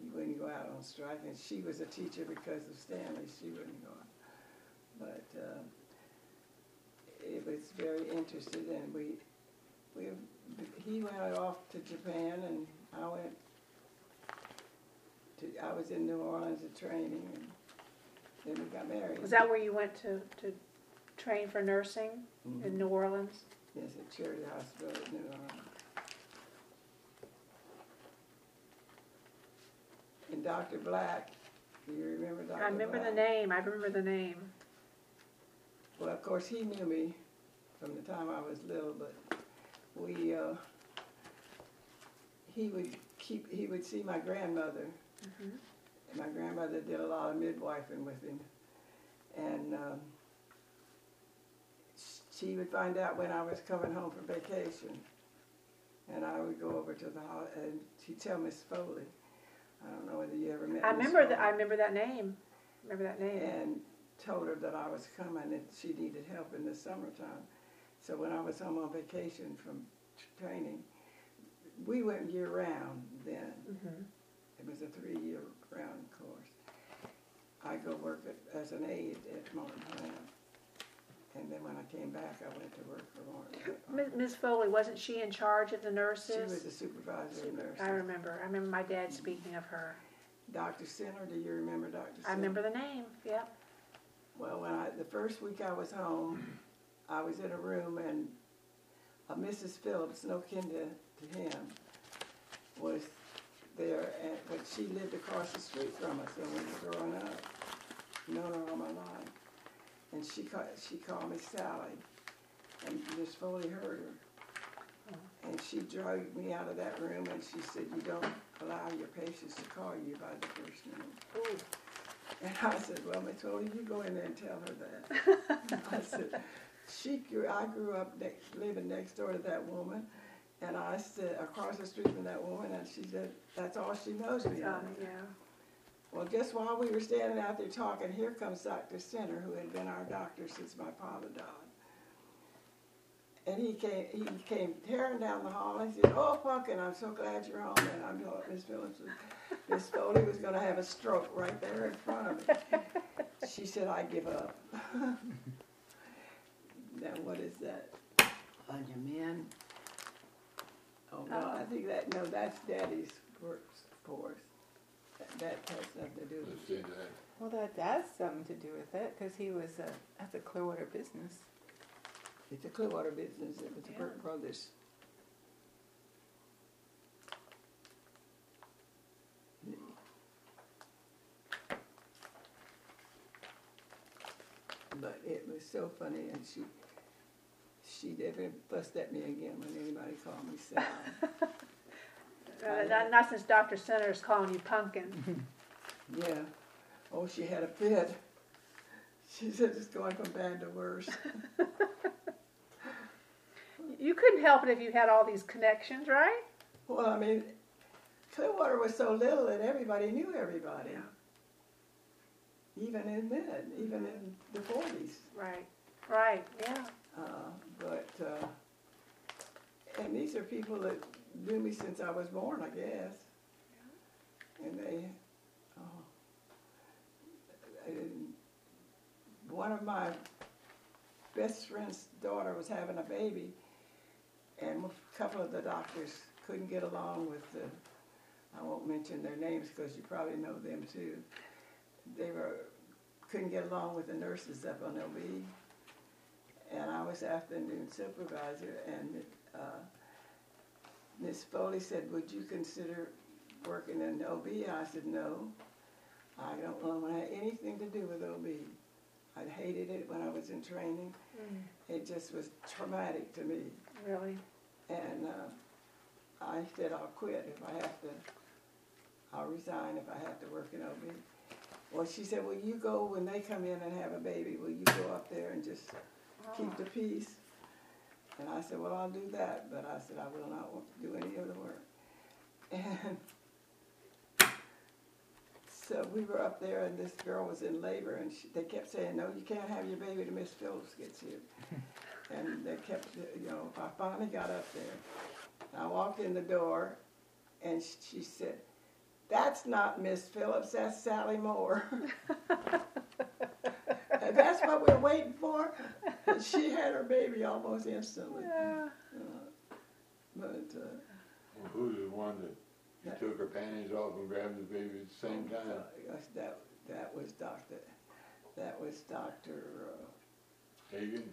Speaker 3: he wouldn't go out on strike. And she was a teacher because of Stanley. She wouldn't go out. But uh, it was very interesting and we, we, he went off to Japan and I went to, I was in New Orleans at training and then we got married.
Speaker 2: was that where you went to, to train for nursing
Speaker 3: Mhm.
Speaker 2: in New Orleans?
Speaker 3: Yes, at Charity Hospital in New Orleans. And Dr. Black, do you remember Dr. Black?
Speaker 2: I remember the name, I remember the name.
Speaker 3: Well, of course, he knew me from the time I was little, but we, uh, he would keep, he would see my grandmother.
Speaker 2: Mhm.
Speaker 3: And my grandmother did a lot of midwifing with him. And um, she would find out when I was coming home from vacation. And I would go over to the house, and she'd tell Miss Foley. I don't know whether you ever met
Speaker 2: I remember that, I remember that name. Remember that name.
Speaker 3: and told her that I was coming and she needed help in the summertime. So when I was home on vacation from training, we went year round then.
Speaker 2: Mhm.
Speaker 3: It was a three-year course. I go work at, as an aide at Morton Plant. And then when I came back, I went to work for Morton.
Speaker 2: Ms. Ms. Foley, wasn't she in charge of the nurses?
Speaker 3: She was the supervisor of nurses.
Speaker 2: I remember. I remember my dad speaking of her.
Speaker 3: Dr. Center, do you remember Dr. Center?
Speaker 2: I remember the name. Yep.
Speaker 3: Well, when I, the first week I was home, I was in a room and uh, Mrs. Phillips, no kin to, to him, was there, and, but she lived across the street from us when we were growing up. Known her all my life. And she called, she called me Sally, and Miss Foley heard her. Oh. And she dragged me out of that room and she said, you don't allow your patients to call you by the first name.
Speaker 2: Ooh.
Speaker 3: And I said, well, Miss Foley, you go in there and tell her that. [LAUGHS] I said, she grew, I grew up next, living next door to that woman. And I said, across the street from that woman, and she said, that's all she knows me
Speaker 2: Uh, yeah.
Speaker 3: Well, just while we were standing out there talking, here comes Dr. Center, who had been our doctor since my father died. And he came, he came tearing down the hall. He said, "Oh, Pumpkin, I'm so glad you're home." And I thought Miss Phillips, Miss Foley was going to have a stroke right there in front of me. [LAUGHS] She said, "I give up." [LAUGHS] now, what is that on your men? Oh no, I think that no, that's Daddy's works course. That, that has nothing to do with
Speaker 5: Let's see that.
Speaker 4: Well, that has something to do with it because he was a, at the Clearwater business.
Speaker 3: It's a Clearwater business. It was the
Speaker 2: Yeah.
Speaker 3: Burke Brothers. But it was so funny, and she she never fussed at me again when anybody called me Sally. [LAUGHS]
Speaker 2: Uh, not, not since Dr. Center's calling you pumpkin. [LAUGHS]
Speaker 3: yeah. Oh, she had a fit. She said it's going from bad to worse. [LAUGHS]
Speaker 2: You couldn't help it if you had all these connections, right?
Speaker 3: Well, I mean, Clearwater was so little that everybody knew everybody. Even in then, even in the forties.
Speaker 2: Right, right, yeah.
Speaker 3: Uh, but uh, and these are people that knew me since I was born, I guess. And they, oh, and one of my best friend's daughter was having a baby, and a couple of the doctors couldn't get along with the. I won't mention their names because you probably know them too. They were couldn't get along with the nurses up on OB and I was afternoon supervisor, and uh, Miss Foley said, "Would you consider working in OB?" I said, "No, I don't want to have anything to do with OB. I hated it when I was in training. It just was traumatic to me,
Speaker 2: Really?
Speaker 3: and uh, I said I'll quit if I have to. I'll resign if I have to work in OB." Well, she said, "Will you go when they come in and have a baby? Will you go up there and just?" Keep the peace. And I said, well, I'll do that, but I said, I will not want to do any of the work. And [LAUGHS] so we were up there, and this girl was in labor, and she, they kept saying, no, you can't have your baby till Miss Phillips gets here. [LAUGHS] and they kept, you know, I finally got up there. I walked in the door, and she said, that's not Miss Phillips, that's Sally Moore. [LAUGHS] and that's what we're waiting for. And she had her baby almost instantly.
Speaker 2: Yeah.
Speaker 3: Uh, but uh,
Speaker 5: Well, Who's the one that you took her panties off and grabbed the baby at the same time?
Speaker 3: uh, that that was Doctor. That was Doctor. Uh,
Speaker 5: Hagan,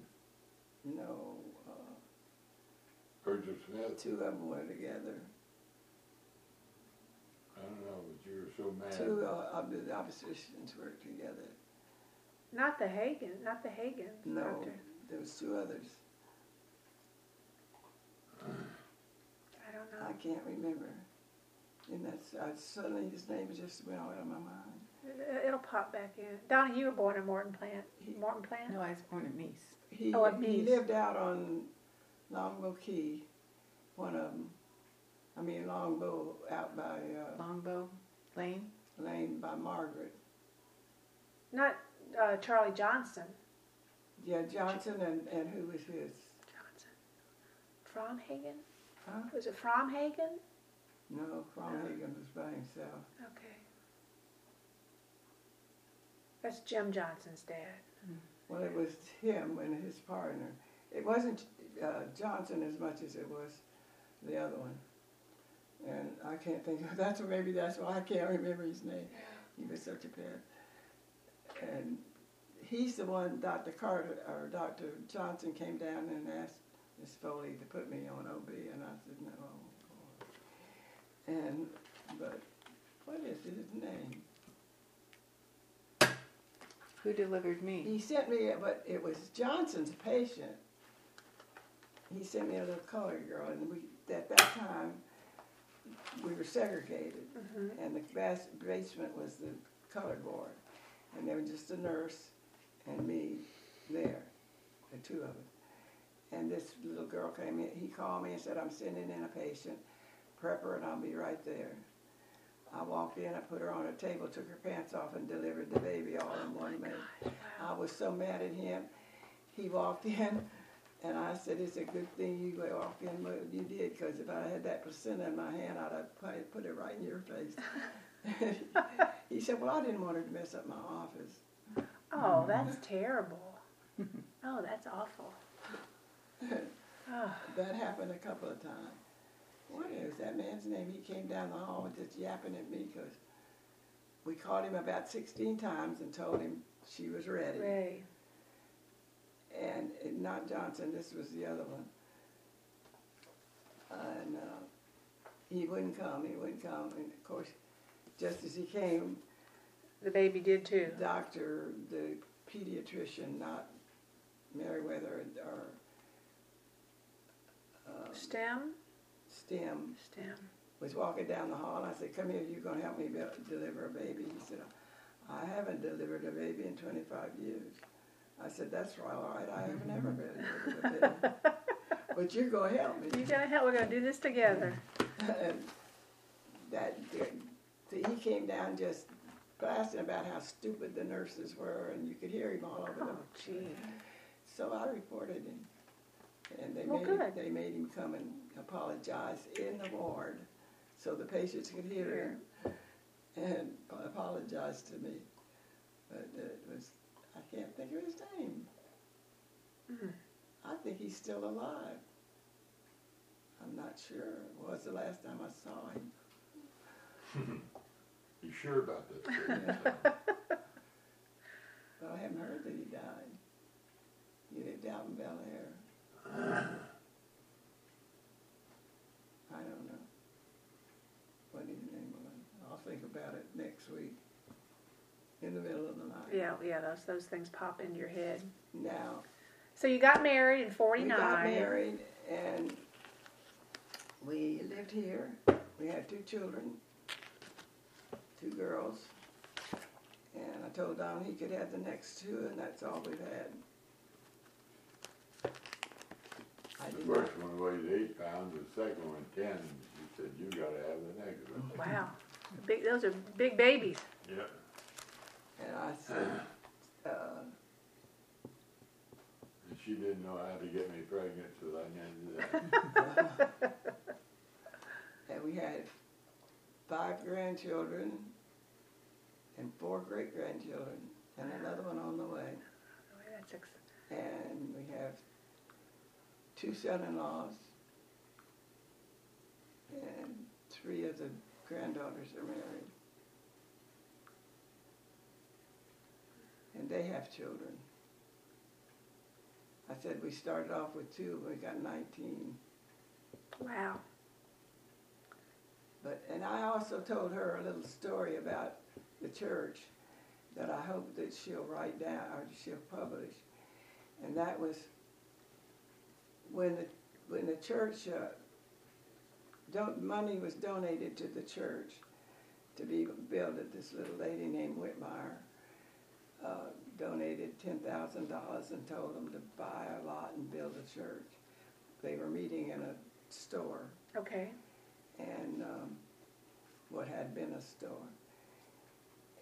Speaker 3: no, uh,
Speaker 5: Virgil Smith,
Speaker 3: two of them were together.
Speaker 5: I don't know, but you were so mad.
Speaker 3: Two uh, of the oppositions were together.
Speaker 2: Not the Hagen, not the Hagen.
Speaker 3: No,
Speaker 2: doctor.
Speaker 3: there was two others.
Speaker 2: I don't know.
Speaker 3: I can't remember. And that's uh, suddenly his name just went out of my mind.
Speaker 2: It- It'll pop back in. Donna, you were born in Morton Plant.
Speaker 3: He-
Speaker 2: Morton Plant?
Speaker 4: No, I was born in Nice.
Speaker 3: He,
Speaker 2: Oh, at
Speaker 3: he lived out on Longboat Key, one of them. I mean Longbow out by uh,
Speaker 4: Longbow Lane.
Speaker 3: Lane by Margaret.
Speaker 2: Not uh, Charlie Johnson.
Speaker 3: Yeah, Johnson and, and who was his?
Speaker 2: Johnson. Fromhagen?
Speaker 3: Huh?
Speaker 2: Was it Fromhagen?
Speaker 3: No, Fromhagen was by himself.
Speaker 2: Okay. That's Jim Johnson's dad.
Speaker 3: Well, it was him and his partner. It wasn't uh, Johnson as much as it was the other one. And I can't think of [LAUGHS] that's maybe that's why I can't remember his name. He was such a pet. And he's the one Dr. Carter or Dr. Johnson came down and asked Miss Foley to put me on OB, and I said no. And but what is his name?
Speaker 4: Who delivered me?
Speaker 3: He sent me, but it was Johnson's patient. He sent me a little colored girl, and we at that time we were segregated, mm-hmm. and the bas- basement was the colored ward, and there was just a nurse and me there, the two of us. And this little girl came in. He called me and said, "I'm sending in a patient. Prep her, and I'll be right there." I walked in, I put her on a table, took her pants off, and delivered the baby all in one oh minute. I was so mad at him. He walked [LAUGHS] in, and I said, "It's a good thing you walked in you did, because if I had that placenta in my hand, I'd have put it right in your face." [LAUGHS] [LAUGHS] he said, "Well, I didn't want her to mess up my office."
Speaker 2: Oh, that's terrible. Oh, that's awful. Oh, [LAUGHS]
Speaker 3: That happened a couple of times. What is that man's name? He came down the hall just yapping at me because we called him about 16 times and told him she was ready. And it, not Johnson, this was the other one. And uh, he wouldn't come, he wouldn't come. And of course, just as he came,
Speaker 2: The baby did too.
Speaker 3: doctor, the pediatrician, not Meriwether or uh,
Speaker 2: STEM?
Speaker 3: STEM,
Speaker 2: STEM.
Speaker 3: was walking down the hall. And I said, "Come here, you're gonna help me be- deliver a baby." He said, "I haven't delivered a baby in 25 years." I said, "That's right, all right. I haven't ever delivered a baby, [LAUGHS] but you're gonna help me."
Speaker 2: You're gonna help, we're gonna do this together. [LAUGHS]
Speaker 3: and that see, he came down just blasting about how stupid the nurses were, and you could hear him all over
Speaker 2: Oh,
Speaker 3: them.
Speaker 2: gee.
Speaker 3: So I reported him, and they
Speaker 2: Well,
Speaker 3: made
Speaker 2: good.
Speaker 3: they made him come and apologize in the ward, so the patients could hear him and apologize to me. But it was I can't think of his name.
Speaker 2: Mhm.
Speaker 3: I think he's still alive. I'm not sure. It was the last time I saw him. [LAUGHS]
Speaker 5: You sure about this? [LAUGHS]
Speaker 3: But I haven't heard that he died. He lived out in Bel Air. [SIGHS] I don't know what his name was. I'll think about it next week in the middle of the night.
Speaker 2: Yeah, yeah, those, those things pop into your head.
Speaker 3: Now,
Speaker 2: So you got married in
Speaker 3: we
Speaker 2: forty-nine.
Speaker 3: got married and we lived here. We had two children, two girls. And I told Don he could have the next two, and that's all we've had. I
Speaker 5: The
Speaker 3: did not,
Speaker 5: first one weighed eight pounds, the second one ten. You said, you gotta have the next one. [LAUGHS]
Speaker 2: Wow, big, those are big babies.
Speaker 5: Yeah.
Speaker 3: and I said, uh,
Speaker 5: And she didn't know how to get me pregnant, so I never did that. [LAUGHS]
Speaker 3: and we had five grandchildren and four great grandchildren, and another one on the way.
Speaker 2: Oh, that's ex-
Speaker 3: And we have two son-in-laws, and three of the granddaughters are married. And they have children. I said we started off with two, we got 19.
Speaker 2: Wow.
Speaker 3: But, and I also told her a little story about the church that I hope that she'll write down or she'll publish. And that was when the, when the church, uh, don't, money was donated to the church to be built at this little lady named Whitmire. Uh, donated ten thousand dollars and told them to buy a lot and build a church. They were meeting in a store
Speaker 2: Okay.
Speaker 3: And um, what had been a store.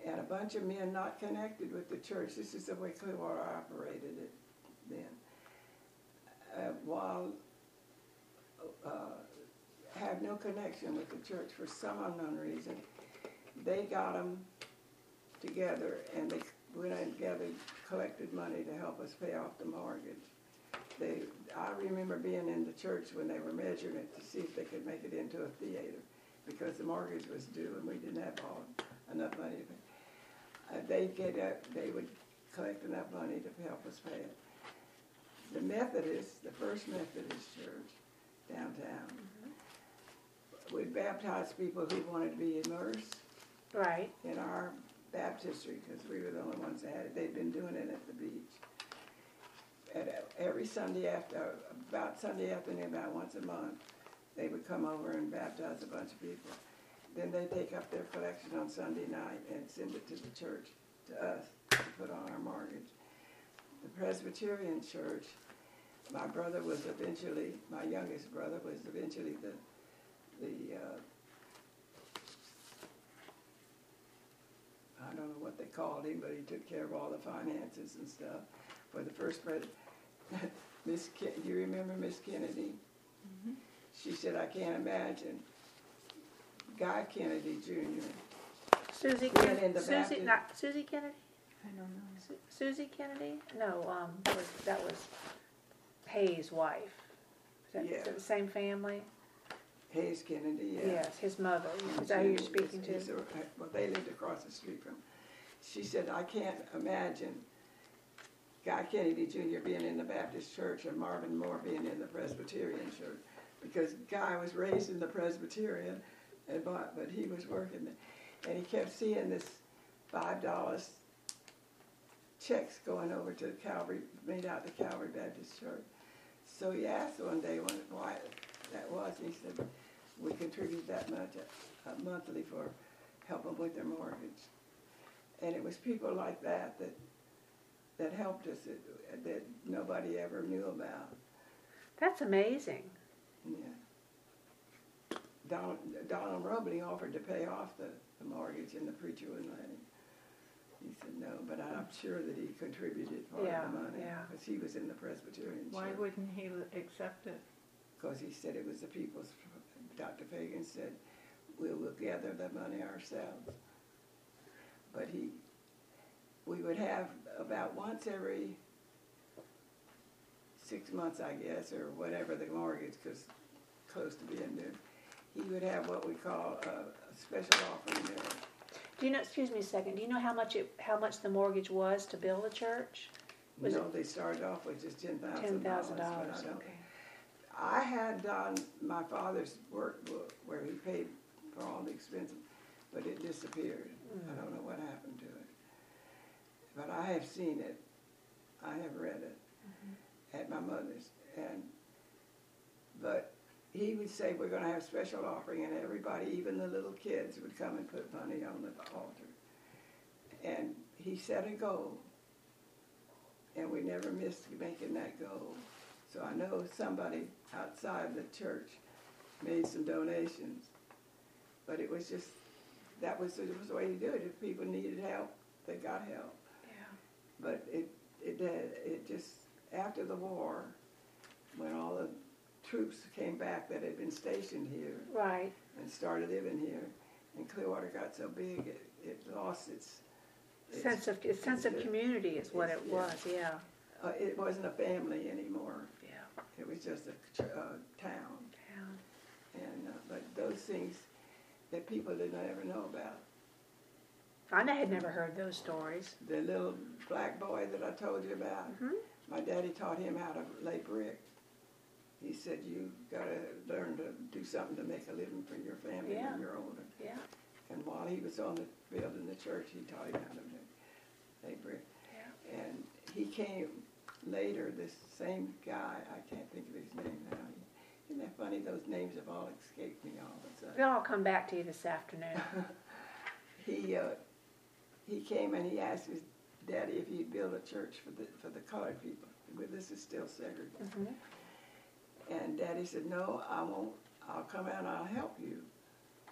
Speaker 3: And a bunch of men not connected with the church. This is the way Clearwater operated it then. Uh, while uh, have no connection with the church for some unknown reason, they got them together and they went in together, collected money to help us pay off the mortgage. They, I remember being in the church when they were measuring it to see if they could make it into a theater because the mortgage was due and we didn't have all, enough money to. Uh, they'd get up, they would collect enough money to help us pay it. The Methodist, the First Methodist Church downtown, would baptize people who wanted to be immersed
Speaker 2: Right.
Speaker 3: in our baptistry because we were the only ones that had it. They'd been doing it at the beach. Uh, every Sunday after, about Sunday afternoon, about once a month, they would come over and baptize a bunch of people. Then they'd take up their collection on Sunday night and send it to the church, to us, to put on our mortgage. The Presbyterian church, my brother was eventually, my youngest brother was eventually the, the, uh, I don't know what they called him, but he took care of all the finances and stuff for the first president. [LAUGHS] Miss, Ken- you remember Miss Kennedy? She said, I can't imagine Guy Kennedy Jr.
Speaker 2: Susie,
Speaker 3: Went
Speaker 2: Ken-
Speaker 3: in the
Speaker 2: Susie,
Speaker 3: Baptist-
Speaker 2: not Susie Kennedy?
Speaker 4: I don't know.
Speaker 2: Su- Susie Kennedy? No, um, that was, that was Hayes' wife. Is that, is
Speaker 3: Yeah.
Speaker 2: that the same family?
Speaker 3: Hayes Kennedy, yeah.
Speaker 2: Yes, his mother.
Speaker 3: And
Speaker 2: Is that who you're
Speaker 3: she-
Speaker 2: speaking to?
Speaker 3: he's Well, they lived across the street from. She said, I can't imagine Guy Kennedy Jr. being in the Baptist church and Marvin Moore being in the Presbyterian church. Because Guy was raised in the Presbyterian, and but, but he was working. And he kept seeing this five dollars checks going over to Calvary, made out to Calvary Baptist Church. So he asked one day why that was, and he said, we contribute that much uh, monthly for help them with their mortgage. And it was people like that that, that helped us, that, that nobody ever knew about.
Speaker 2: That's amazing.
Speaker 3: Yeah. Donald, Donald Rubley offered to pay off the, the mortgage and the preacher wouldn't let him. He said no, but I'm sure that he contributed part
Speaker 2: Yeah,
Speaker 3: of the money.
Speaker 2: yeah.
Speaker 3: Because he was in the Presbyterian
Speaker 4: Why
Speaker 3: church.
Speaker 4: wouldn't he accept it?
Speaker 3: Because he said it was the people's, Dr. Fagan said, we will gather the money ourselves. But he, we would have about once every six months, I guess, or whatever the mortgage, because close to being due, he would have what we call a, a special offering there.
Speaker 2: Do you know? Excuse me a second. Do you know how much it, how much the mortgage was to build the church? Was
Speaker 3: No, they started off with just ten thousand dollars.
Speaker 2: $10,000, Okay.
Speaker 3: I had done my father's workbook where he paid for all the expenses, but it disappeared. I hmm. don't know what happened to it. But I have seen it. I have read it mm-hmm. at my mother's. And but he would say we're going to have special offering, and everybody, even the little kids, would come and put money on the altar. And he set a goal, and we never missed making that goal. So I know somebody outside the church made some donations, but it was just that was, was the way to do it. If people needed help, they got help. But it it did it just after the war, when all the troops came back that had been stationed here
Speaker 2: Right.
Speaker 3: and started living here, and Clearwater got so big it, it lost its, its
Speaker 2: Sense of a sense of community is what it
Speaker 3: it's-
Speaker 2: was. Yeah.
Speaker 3: uh, it wasn't a family anymore.
Speaker 2: Yeah.
Speaker 3: It was just a uh, town.
Speaker 2: Yeah.
Speaker 3: And, uh, but those things that people didn't ever know about.
Speaker 2: I had never heard those stories.
Speaker 3: The little black boy that I told you about,
Speaker 2: Mhm.
Speaker 3: my daddy taught him how to lay brick. He said, you gotta learn to do something to make a living for your family
Speaker 2: Yeah.
Speaker 3: when you're older.
Speaker 2: Yeah.
Speaker 3: And while he was on the building the church, he taught him how to lay- lay brick.
Speaker 2: Yeah.
Speaker 3: And he came later, this same guy, I can't think of his name now. Isn't that funny? Those names have all escaped me all of a sudden.
Speaker 2: They'll all come back to you this afternoon. [LAUGHS]
Speaker 3: he uh, he came and he asked his daddy if he'd build a church for the for the colored people. But this is still segregated.
Speaker 2: Mhm.
Speaker 3: And daddy said, "No, I won't. I'll come out and I'll help you,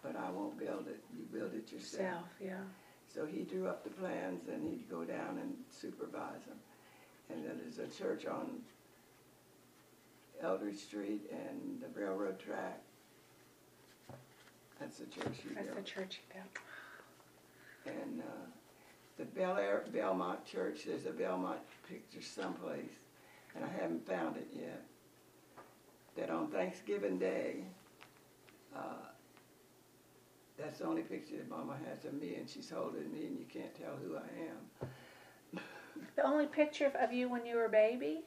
Speaker 3: but I won't build it. You build it yourself."
Speaker 2: Self. Yeah.
Speaker 3: So he drew up the plans and he'd go down and supervise them. And then there's a church on Eldridge Street and the railroad track. That's the church he
Speaker 2: That's
Speaker 3: built.
Speaker 2: the church you built.
Speaker 3: And uh, the Belleair Belmont Church, there's a Belmont picture someplace, and I haven't found it yet. That on Thanksgiving Day, uh, that's the only picture that Mama has of me, and she's holding me, and you can't tell who I am.
Speaker 2: The only picture of- you when you were a baby?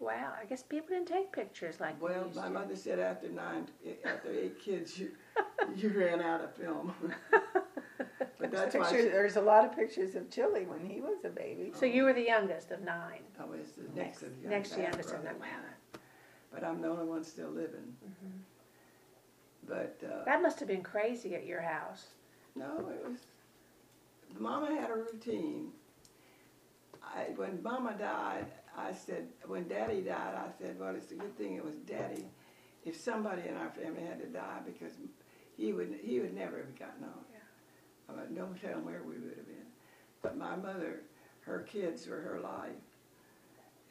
Speaker 2: Wow, I guess people didn't take pictures like we
Speaker 3: Well, my
Speaker 2: to.
Speaker 3: mother said after nine, after eight kids, you [LAUGHS] you ran out of film. [LAUGHS] but that's why
Speaker 4: Pictures,
Speaker 3: she,
Speaker 4: there's a lot of pictures of Chili when he was a baby.
Speaker 2: So you were the youngest of nine.
Speaker 3: I was the next of the
Speaker 2: Next
Speaker 3: young- I
Speaker 2: youngest of
Speaker 3: brother.
Speaker 2: them. Wow.
Speaker 3: but I'm the only one still living. But uh,
Speaker 2: That must have been crazy at your house.
Speaker 3: no, it was. Mama had a routine. I, when Mama died, I said, when Daddy died, I said, well, it's a good thing it was Daddy. If somebody in our family had to die, because he would he would never have gotten on. I mean, don't tell him where we would have been. But my mother, her kids were her life.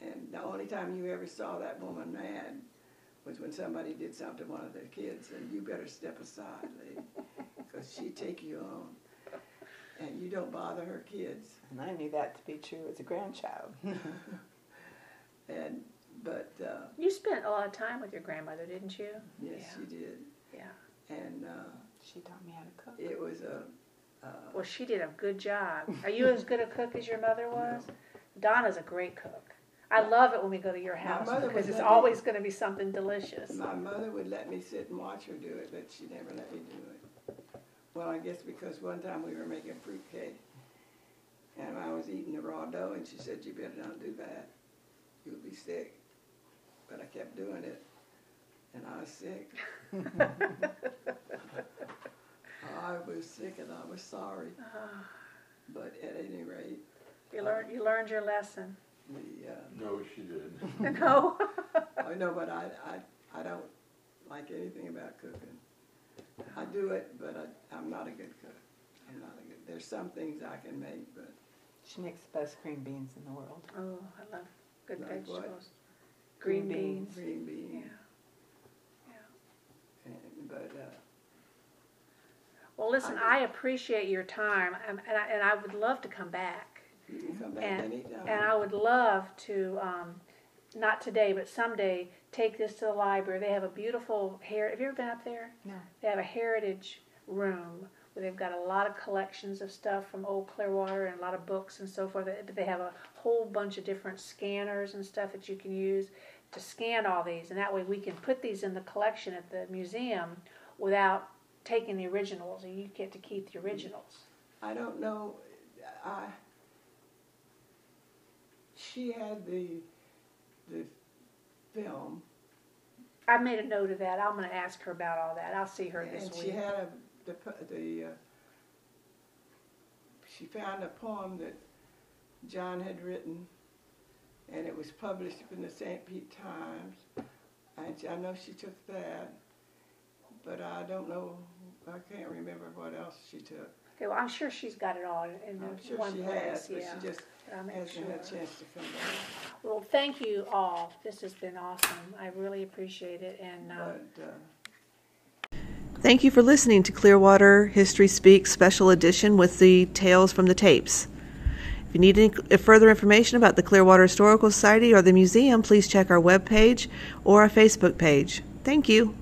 Speaker 3: And the only time you ever saw that woman mad was when somebody did something to one of their kids, and you better step aside, lady, because she'd take you on. And you don't bother her kids.
Speaker 4: And I knew that to be true as a grandchild. [LAUGHS]
Speaker 3: And but uh,
Speaker 2: You spent a lot of time with your grandmother, didn't you?
Speaker 3: yes,
Speaker 2: Yeah.
Speaker 3: she did.
Speaker 2: Yeah.
Speaker 3: And uh,
Speaker 4: she taught me how to cook.
Speaker 3: it was a. Uh,
Speaker 2: Well, she did a good job. Are you as good a cook as your mother was? Donna's a great cook. I love it when we go to your house because it's always going to be something delicious.
Speaker 3: My mother would let me sit and watch her do it, but she never let me do it. Well, I guess because one time we were making fruit cake, and I was eating the raw dough, and she said, "You better not do that. You'll be sick." But I kept doing it, and I was sick. [LAUGHS] [LAUGHS] I was sick, and I was sorry. But at any rate,
Speaker 2: You learned, you learned your lesson.
Speaker 3: the uh,
Speaker 5: No, she didn't. [LAUGHS] [LAUGHS]
Speaker 2: No?
Speaker 3: I know, but I, I, I don't like anything about cooking. I do it, but I, I'm not a good cook. I'm not a good. There's some things I can make, but
Speaker 4: She makes the best green beans in the world.
Speaker 2: Oh, I love good
Speaker 3: Like what?
Speaker 2: vegetables. Green
Speaker 4: Green
Speaker 2: beans.
Speaker 3: green
Speaker 2: Yeah.
Speaker 3: beans.
Speaker 2: yeah.
Speaker 3: And, but uh,
Speaker 2: Well, listen, I appreciate your time, um, and I, and I would love to come back.
Speaker 3: you can come back
Speaker 2: And,
Speaker 3: anytime.
Speaker 2: and I would love to, um, not today, but someday, take this to the library. They have a beautiful hair. Have you ever been up there?
Speaker 4: No.
Speaker 2: They have a heritage room where they've got a lot of collections of stuff from old Clearwater and a lot of books and so forth. But they have a whole bunch of different scanners and stuff that you can use to scan all these, and that way we can put these in the collection at the museum without taking the originals, and you get to keep the originals.
Speaker 3: I don't know. I she had the the film,
Speaker 2: I made a note of that. I'm going to ask her about all that. I'll see her this
Speaker 3: and
Speaker 2: week.
Speaker 3: she had a the the uh, she found a poem that John had written, and it was published in the St. Pete Times. And I know she took that, but I don't know. I can't remember what else she took.
Speaker 2: Okay, well, I'm sure she's got it all in, in
Speaker 3: I'm sure
Speaker 2: one
Speaker 3: she
Speaker 2: place.
Speaker 3: has, but
Speaker 2: yeah.
Speaker 3: she just
Speaker 2: But I'll
Speaker 3: hasn't
Speaker 2: sure.
Speaker 3: had a chance to come back.
Speaker 2: Well, thank you all. This has been awesome. I really appreciate it. And uh,
Speaker 3: But uh,
Speaker 1: Thank you for listening to Clearwater History Speaks special edition with the tales from the tapes. If you need any further information about the Clearwater Historical Society or the museum, please check our webpage or our Facebook page. Thank you.